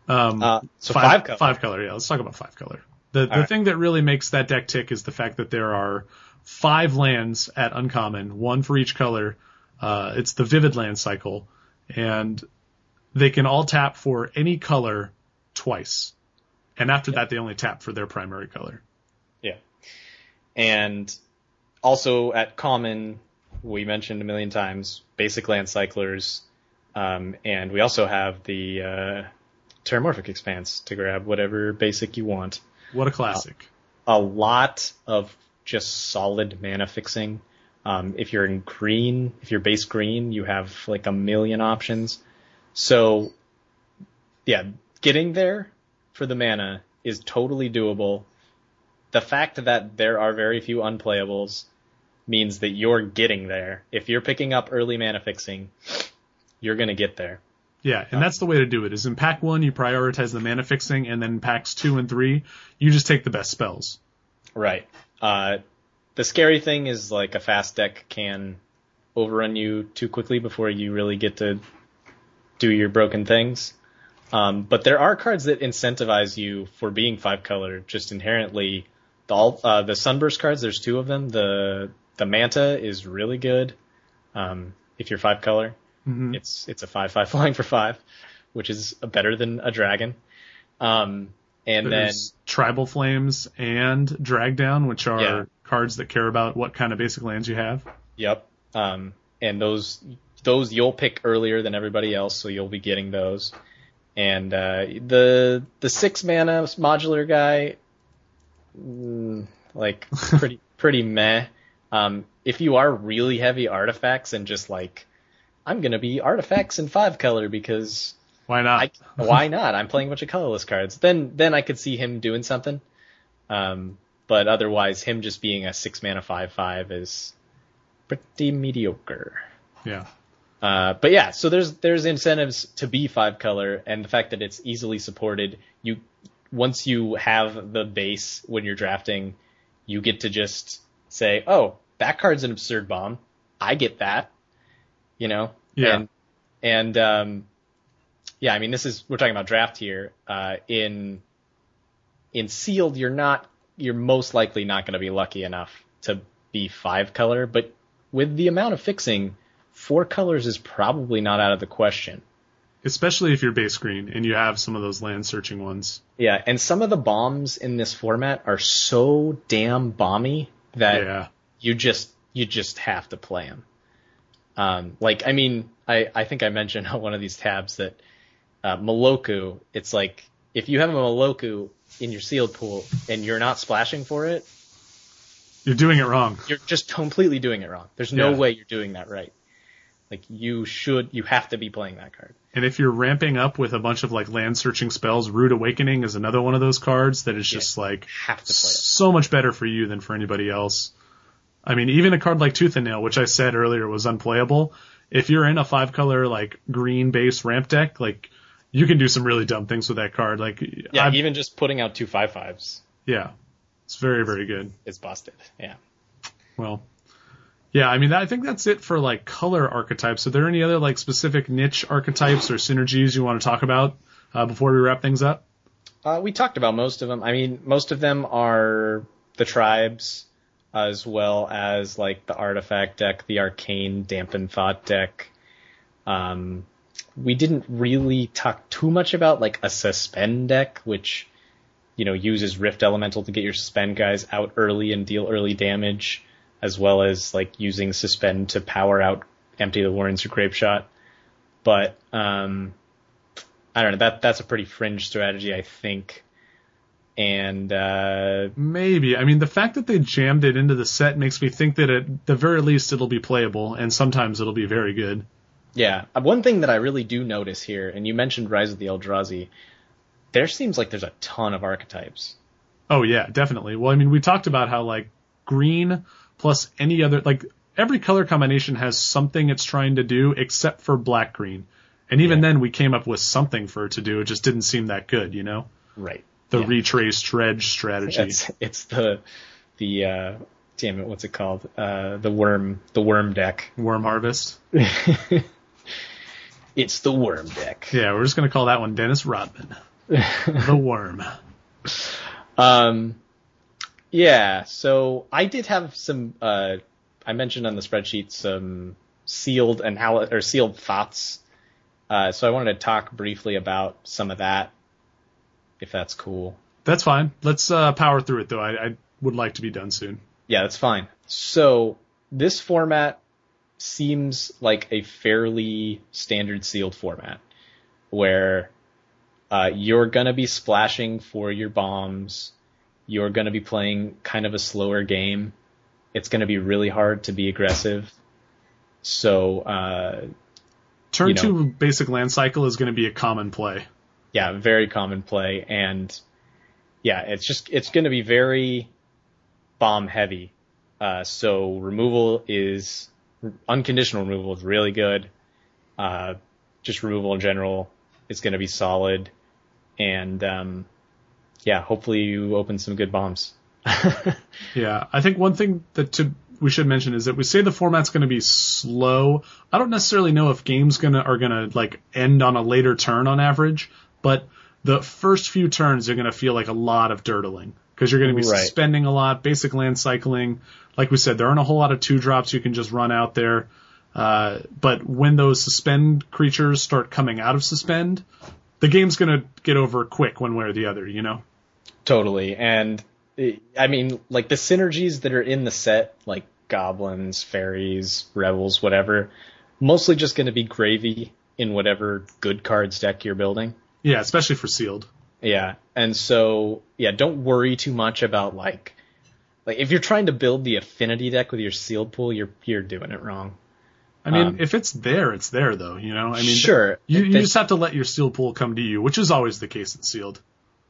Speaker 2: Um,
Speaker 3: Uh, so five, color.
Speaker 2: Five color. Yeah, let's talk about five color. The the
Speaker 3: right.
Speaker 2: thing that really makes that deck tick is the fact that there are five lands at uncommon, one for each color. Uh, it's the vivid land cycle, and they can all tap for any color twice, and after that they only tap for their primary color.
Speaker 3: Yeah. And also at common, we mentioned a million times, basic land cyclers, um, and we also have the uh, Terramorphic Expanse to grab whatever basic you want.
Speaker 2: What a classic!
Speaker 3: A lot of just solid mana fixing. Um, if you're in green, if you're base green, you have like a million options. So, yeah, getting there for the mana is totally doable. The fact that there are very few unplayables means that you're getting there. If you're picking up early mana fixing, you're gonna get there.
Speaker 2: Yeah, and that's the way to do it. Is in pack one you prioritize the mana fixing, and then packs two and three you just take the best spells.
Speaker 3: Right. Uh, the scary thing is like a fast deck can overrun you too quickly before you really get to do your broken things. Um, but there are cards that incentivize you for being five color just inherently. The all, uh, the sunburst cards, there's two of them. The the manta is really good. Um, if you're five color, it's it's a five five flying for five, which is better than a dragon. Um, and then
Speaker 2: Tribal Flames and Drag Down, which are
Speaker 3: Yeah.
Speaker 2: cards that care about what kind of basic lands you have.
Speaker 3: Yep. Um, and those those you'll pick earlier than everybody else, so you'll be getting those. And uh, the the six mana modular guy, mm, like pretty pretty meh. Um, if you are really heavy artifacts and just like, I'm gonna be artifacts in five color because
Speaker 2: Why not?
Speaker 3: I, why not? I'm playing a bunch of colorless cards. Then then I could see him doing something. Um, but otherwise, him just being a six mana five five is pretty mediocre.
Speaker 2: yeah.
Speaker 3: Uh, but yeah, so there's there's incentives to be five color, and the fact that it's easily supported. You once you have the base when you're drafting, you get to just say, "Oh, that card's an absurd bomb. I get that." You know.
Speaker 2: Yeah.
Speaker 3: And and um, yeah, I mean, this is we're talking about draft here. Uh, in in sealed, you're not you're most likely not going to be lucky enough to be five color, but with the amount of fixing, four colors is probably not out of the question.
Speaker 2: Especially if you're base green and you have some of those land searching ones.
Speaker 3: Yeah, and some of the bombs in this format are so damn bomby that
Speaker 2: Yeah.
Speaker 3: You just you just have to play them. Um, like I mean, I I think I mentioned on one of these tabs that uh, Meloku. It's like if you have a Meloku in your sealed pool and you're not splashing for it,
Speaker 2: You're doing it wrong.
Speaker 3: you're just completely doing it wrong. There's no
Speaker 2: Yeah.
Speaker 3: way you're doing that right. Like you should, you have to be playing that card.
Speaker 2: And if you're ramping up with a bunch of like land searching spells, Rude Awakening is another one of those cards that is just like
Speaker 3: Have to play it.
Speaker 2: so much better for you than for anybody else. I mean, even a card like Tooth and Nail, which I said earlier was unplayable, if you're in a five color like green base ramp deck, like you can do some really dumb things with that card. Like,
Speaker 3: Yeah,
Speaker 2: I've-
Speaker 3: even just putting out two five fives
Speaker 2: yeah, it's very very good.
Speaker 3: It's busted. Yeah.
Speaker 2: Well, yeah, I mean, I think that's it for like color archetypes. Are there any other like specific niche archetypes or synergies you want to talk about uh, before we wrap things up?
Speaker 3: Uh, we talked about most of them. I mean, most of them are the tribes, as well as like the artifact deck, the arcane dampen thought deck. Um, we didn't really talk too much about like a suspend deck, which you know uses Rift Elemental to get your suspend guys out early and deal early damage, as well as like using suspend to power out Empty the Warrens or Grapeshot. But um, I don't know. That that's a pretty fringe strategy, I think. And uh,
Speaker 2: Maybe. I mean, the fact that they jammed it into the set makes me think that at the very least it'll be playable, and sometimes it'll be very good.
Speaker 3: yeah, uh, one thing that I really do notice here, and you mentioned Rise of the Eldrazi, there seems like there's a ton of archetypes.
Speaker 2: Oh yeah, definitely. Well, I mean, we talked about how like green plus any other like every color combination has something it's trying to do except for black green. And even
Speaker 3: Yeah.
Speaker 2: then we came up with something for it to do. It just didn't seem that good, you know?
Speaker 3: Right.
Speaker 2: The
Speaker 3: Yeah.
Speaker 2: retrace dredge strategy.
Speaker 3: It's it's the the uh, damn it, what's it called? Uh, the worm the worm deck.
Speaker 2: Worm harvest.
Speaker 3: It's the worm deck.
Speaker 2: Yeah, we're just gonna call that one Dennis Rodman. the worm.
Speaker 3: Um, yeah, so I did have some, uh, I mentioned on the spreadsheet some sealed anal- or sealed thoughts. Uh, so I wanted to talk briefly about some of that, if that's cool.
Speaker 2: That's fine. Let's uh, power through it though. I, I would like to be done soon.
Speaker 3: Yeah, that's fine. So this format seems like a fairly standard sealed format where uh, you're gonna be splashing for your bombs. You're gonna be playing kind of a slower game. It's gonna be really hard to be aggressive. So uh,
Speaker 2: Turn
Speaker 3: You know.
Speaker 2: two basic land cycle is gonna be a common play.
Speaker 3: Yeah, very common play, and yeah, it's just it's going to be very bomb heavy. Uh, so removal is unconditional removal is really good. Uh, just removal in general is going to be solid, and um, yeah, hopefully you open some good bombs.
Speaker 2: Yeah, I think one thing that to we should mention is that we say the format's going to be slow. I don't necessarily know if games gonna are gonna like end on a later turn on average, but the first few turns are going to feel like a lot of dirtling because you're going to be
Speaker 3: Right.
Speaker 2: suspending a lot, basic land cycling. Like we said, there aren't a whole lot of two drops you can just run out there. Uh, but when those suspend creatures start coming out of suspend, the game's going to get over quick one way or the other, you know?
Speaker 3: Totally. And I mean, like the synergies that are in the set, like goblins, fairies, rebels, whatever, mostly just going to be gravy in whatever good cards deck you're building.
Speaker 2: Yeah, especially for sealed.
Speaker 3: Yeah. And so, yeah, don't worry too much about like, like if you're trying to build the affinity deck with your sealed pool, you're, you're doing it wrong.
Speaker 2: I mean,
Speaker 3: Um,
Speaker 2: if it's there, it's there though, you know? I mean,
Speaker 3: Sure.
Speaker 2: You, you
Speaker 3: That-
Speaker 2: just have to let your seal pool come to you, which is always the case in sealed.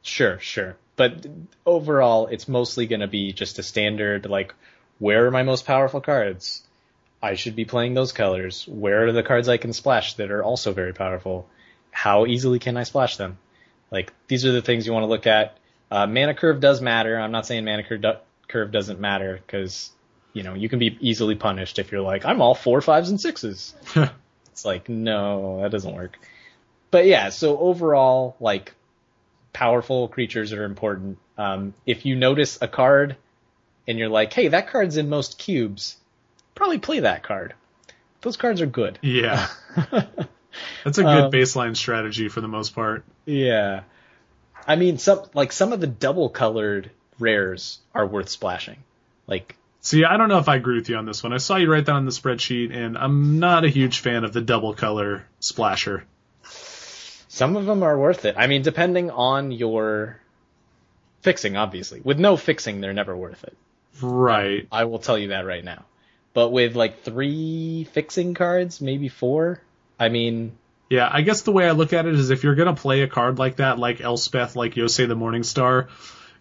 Speaker 3: Sure, sure. But overall, it's mostly going to be just a standard, like, where are my most powerful cards? I should be playing those colors. Where are the cards I can splash that are also very powerful? How easily can I splash them? Like, these are the things you want to look at. Uh, mana curve does matter. I'm not saying mana curve, do- curve doesn't matter, because, you know, you can be easily punished if you're like, I'm all four, fives, and sixes. It's like, no, that doesn't work. But yeah, so overall, like, powerful creatures are important. Um, if you notice a card and you're like, hey, that card's in most cubes, probably play that card. Those cards are good.
Speaker 2: yeah. That's a good
Speaker 3: Um,
Speaker 2: baseline strategy for the most part.
Speaker 3: Yeah. I mean, some, like, some of the double colored rares are worth splashing. Like,
Speaker 2: See, I don't know if I agree with you on this one. I saw you write that on the spreadsheet, and I'm not a huge fan of the double color splasher.
Speaker 3: some of them are worth it. I mean, depending on your fixing, obviously. With no fixing, they're never worth it.
Speaker 2: Right.
Speaker 3: I will tell you that right now. but with like three fixing cards, maybe four. I mean,
Speaker 2: Yeah, I guess the way I look at it is if you're gonna play a card like that, like Elspeth, like Yosei the Morning Star,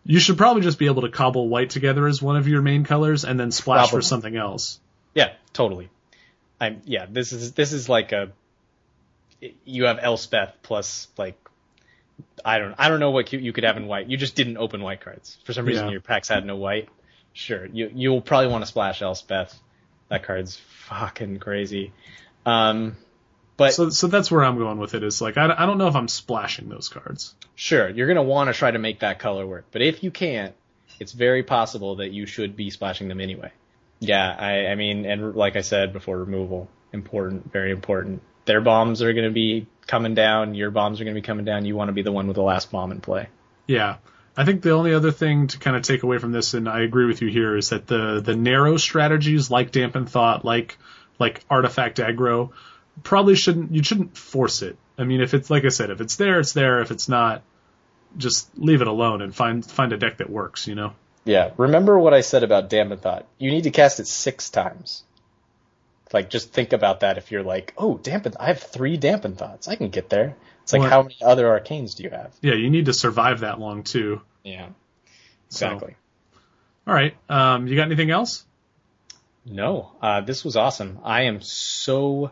Speaker 2: you should probably just be able to cobble white together as one of your main colors and then splash
Speaker 3: Probably.
Speaker 2: for something else.
Speaker 3: yeah, totally. I'm yeah. This is this is like a you have Elspeth plus like I don't I don't know what you, you could have in white. You just didn't open white cards for some reason.
Speaker 2: Yeah.
Speaker 3: Your packs had no white. Sure, you you'll probably want to splash Elspeth. That card's fucking crazy. Um, but
Speaker 2: So, so that's where I'm going with it. Is like I, I don't know if I'm splashing those cards.
Speaker 3: Sure, you're going to want to try to make that color work, but if you can't, it's very possible that you should be splashing them anyway. Yeah, I, I mean, and like I said before, removal important, very important. Their bombs are going to be coming down. Your bombs are going to be coming down. You want to be the one with the last bomb in play.
Speaker 2: Yeah. I think the only other thing to kind of take away from this, and I agree with you here, is that the the narrow strategies like dampen thought, like like artifact aggro, probably shouldn't you shouldn't force it. I mean, if it's like I said, if it's there, it's there. If it's not, just leave it alone and find find a deck that works. You know.
Speaker 3: Yeah, remember what I said about Dampen Thought. You need to cast it six times. Like, just think about that if you're like, oh, Dampen, I have three Dampen Thoughts. I can get there. It's like,
Speaker 2: Or-
Speaker 3: how many other arcanes do you have?
Speaker 2: Yeah, you need to survive that long too.
Speaker 3: Yeah,
Speaker 2: So-
Speaker 3: exactly.
Speaker 2: All right. Um, you got anything else?
Speaker 3: No, uh, this was awesome. I am so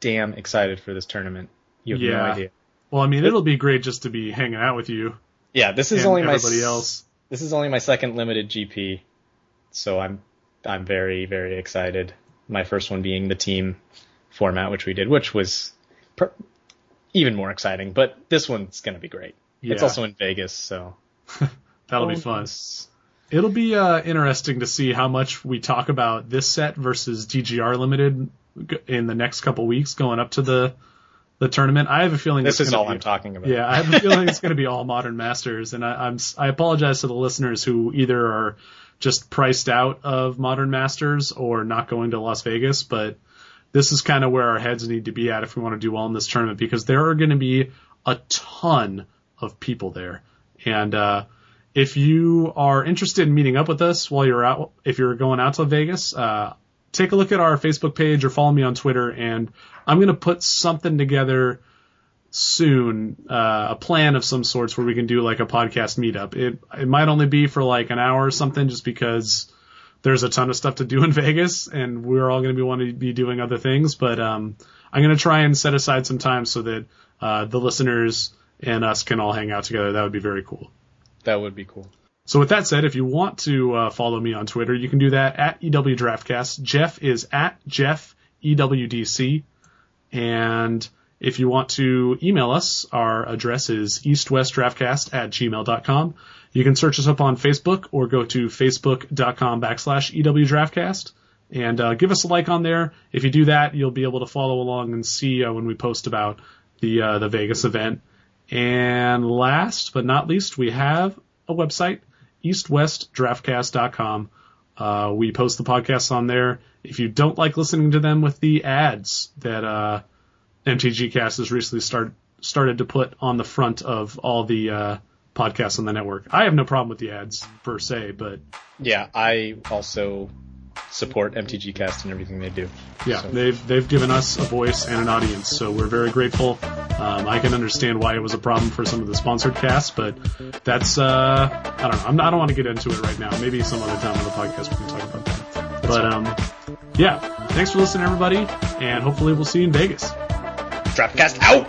Speaker 3: damn excited for this tournament. You have no idea.
Speaker 2: Well, I mean, it'll be great just to be hanging out with you
Speaker 3: Yeah, this is only my
Speaker 2: else.
Speaker 3: This is only my second limited GP, so I'm I'm very very excited. My first one being the team format, which we did, which was per- even more exciting. But this one's gonna be great. It's also in Vegas, so
Speaker 2: That'll be fun. It'll be uh, interesting to see how much we talk about this set versus DGR Limited in the next couple weeks going up to the the tournament. I have a feeling
Speaker 3: This
Speaker 2: it's
Speaker 3: is all
Speaker 2: be,
Speaker 3: I'm talking about.
Speaker 2: Yeah, I have a feeling it's going to be all Modern Masters, and I, I'm s- I apologize to the listeners who either are just priced out of Modern Masters or not going to Las Vegas, but this is kind of where our heads need to be at if we want to do well in this tournament because there are going to be a ton of people there, and uh, if you are interested in meeting up with us while you're out, if you're going out to Vegas, uh, take a look at our Facebook page or follow me on Twitter, and I'm going to put something together soon, uh, a plan of some sorts where we can do like a podcast meetup. It it might only be for like an hour or something, just because there's a ton of stuff to do in Vegas, and we're all going to be wanting to be doing other things. But um, I'm going to try and set aside some time so that uh, the listeners and us can all hang out together. That would be very cool.
Speaker 3: That would be cool.
Speaker 2: So with that said, if you want to uh, follow me on Twitter, you can do that at EW Draftcast. Jeff is at Jeff EWDC. And if you want to email us, our address is eastwestdraftcast at gmail.com. You can search us up on Facebook or go to facebook.com backslash EW Draftcast and uh, give us a like on there. If you do that, you'll be able to follow along and see uh, when we post about the uh, the Vegas event. And last but not least, we have a website, eastwestdraftcast.com. Uh, we post the podcasts on there. If you don't like listening to them with the ads that uh, MTG Cast has recently start, started to put on the front of all the uh, podcasts on the network, I have no problem with the ads per se, but
Speaker 3: Yeah, I also support MTG Cast and everything they do.
Speaker 2: yeah,
Speaker 3: So-
Speaker 2: they've they've given us a voice and an audience, so we're very grateful. Um, I can understand why it was a problem for some of the sponsored casts, but that's uh, I don't know. I'm not, I don't want to get into it right now. Maybe some other time on the podcast we can talk about that. But um, yeah, thanks for listening, everybody, and hopefully we'll see you in Vegas.
Speaker 3: Draftcast out.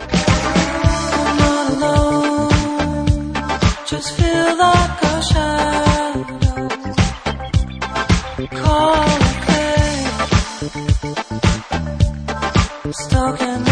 Speaker 5: Stalking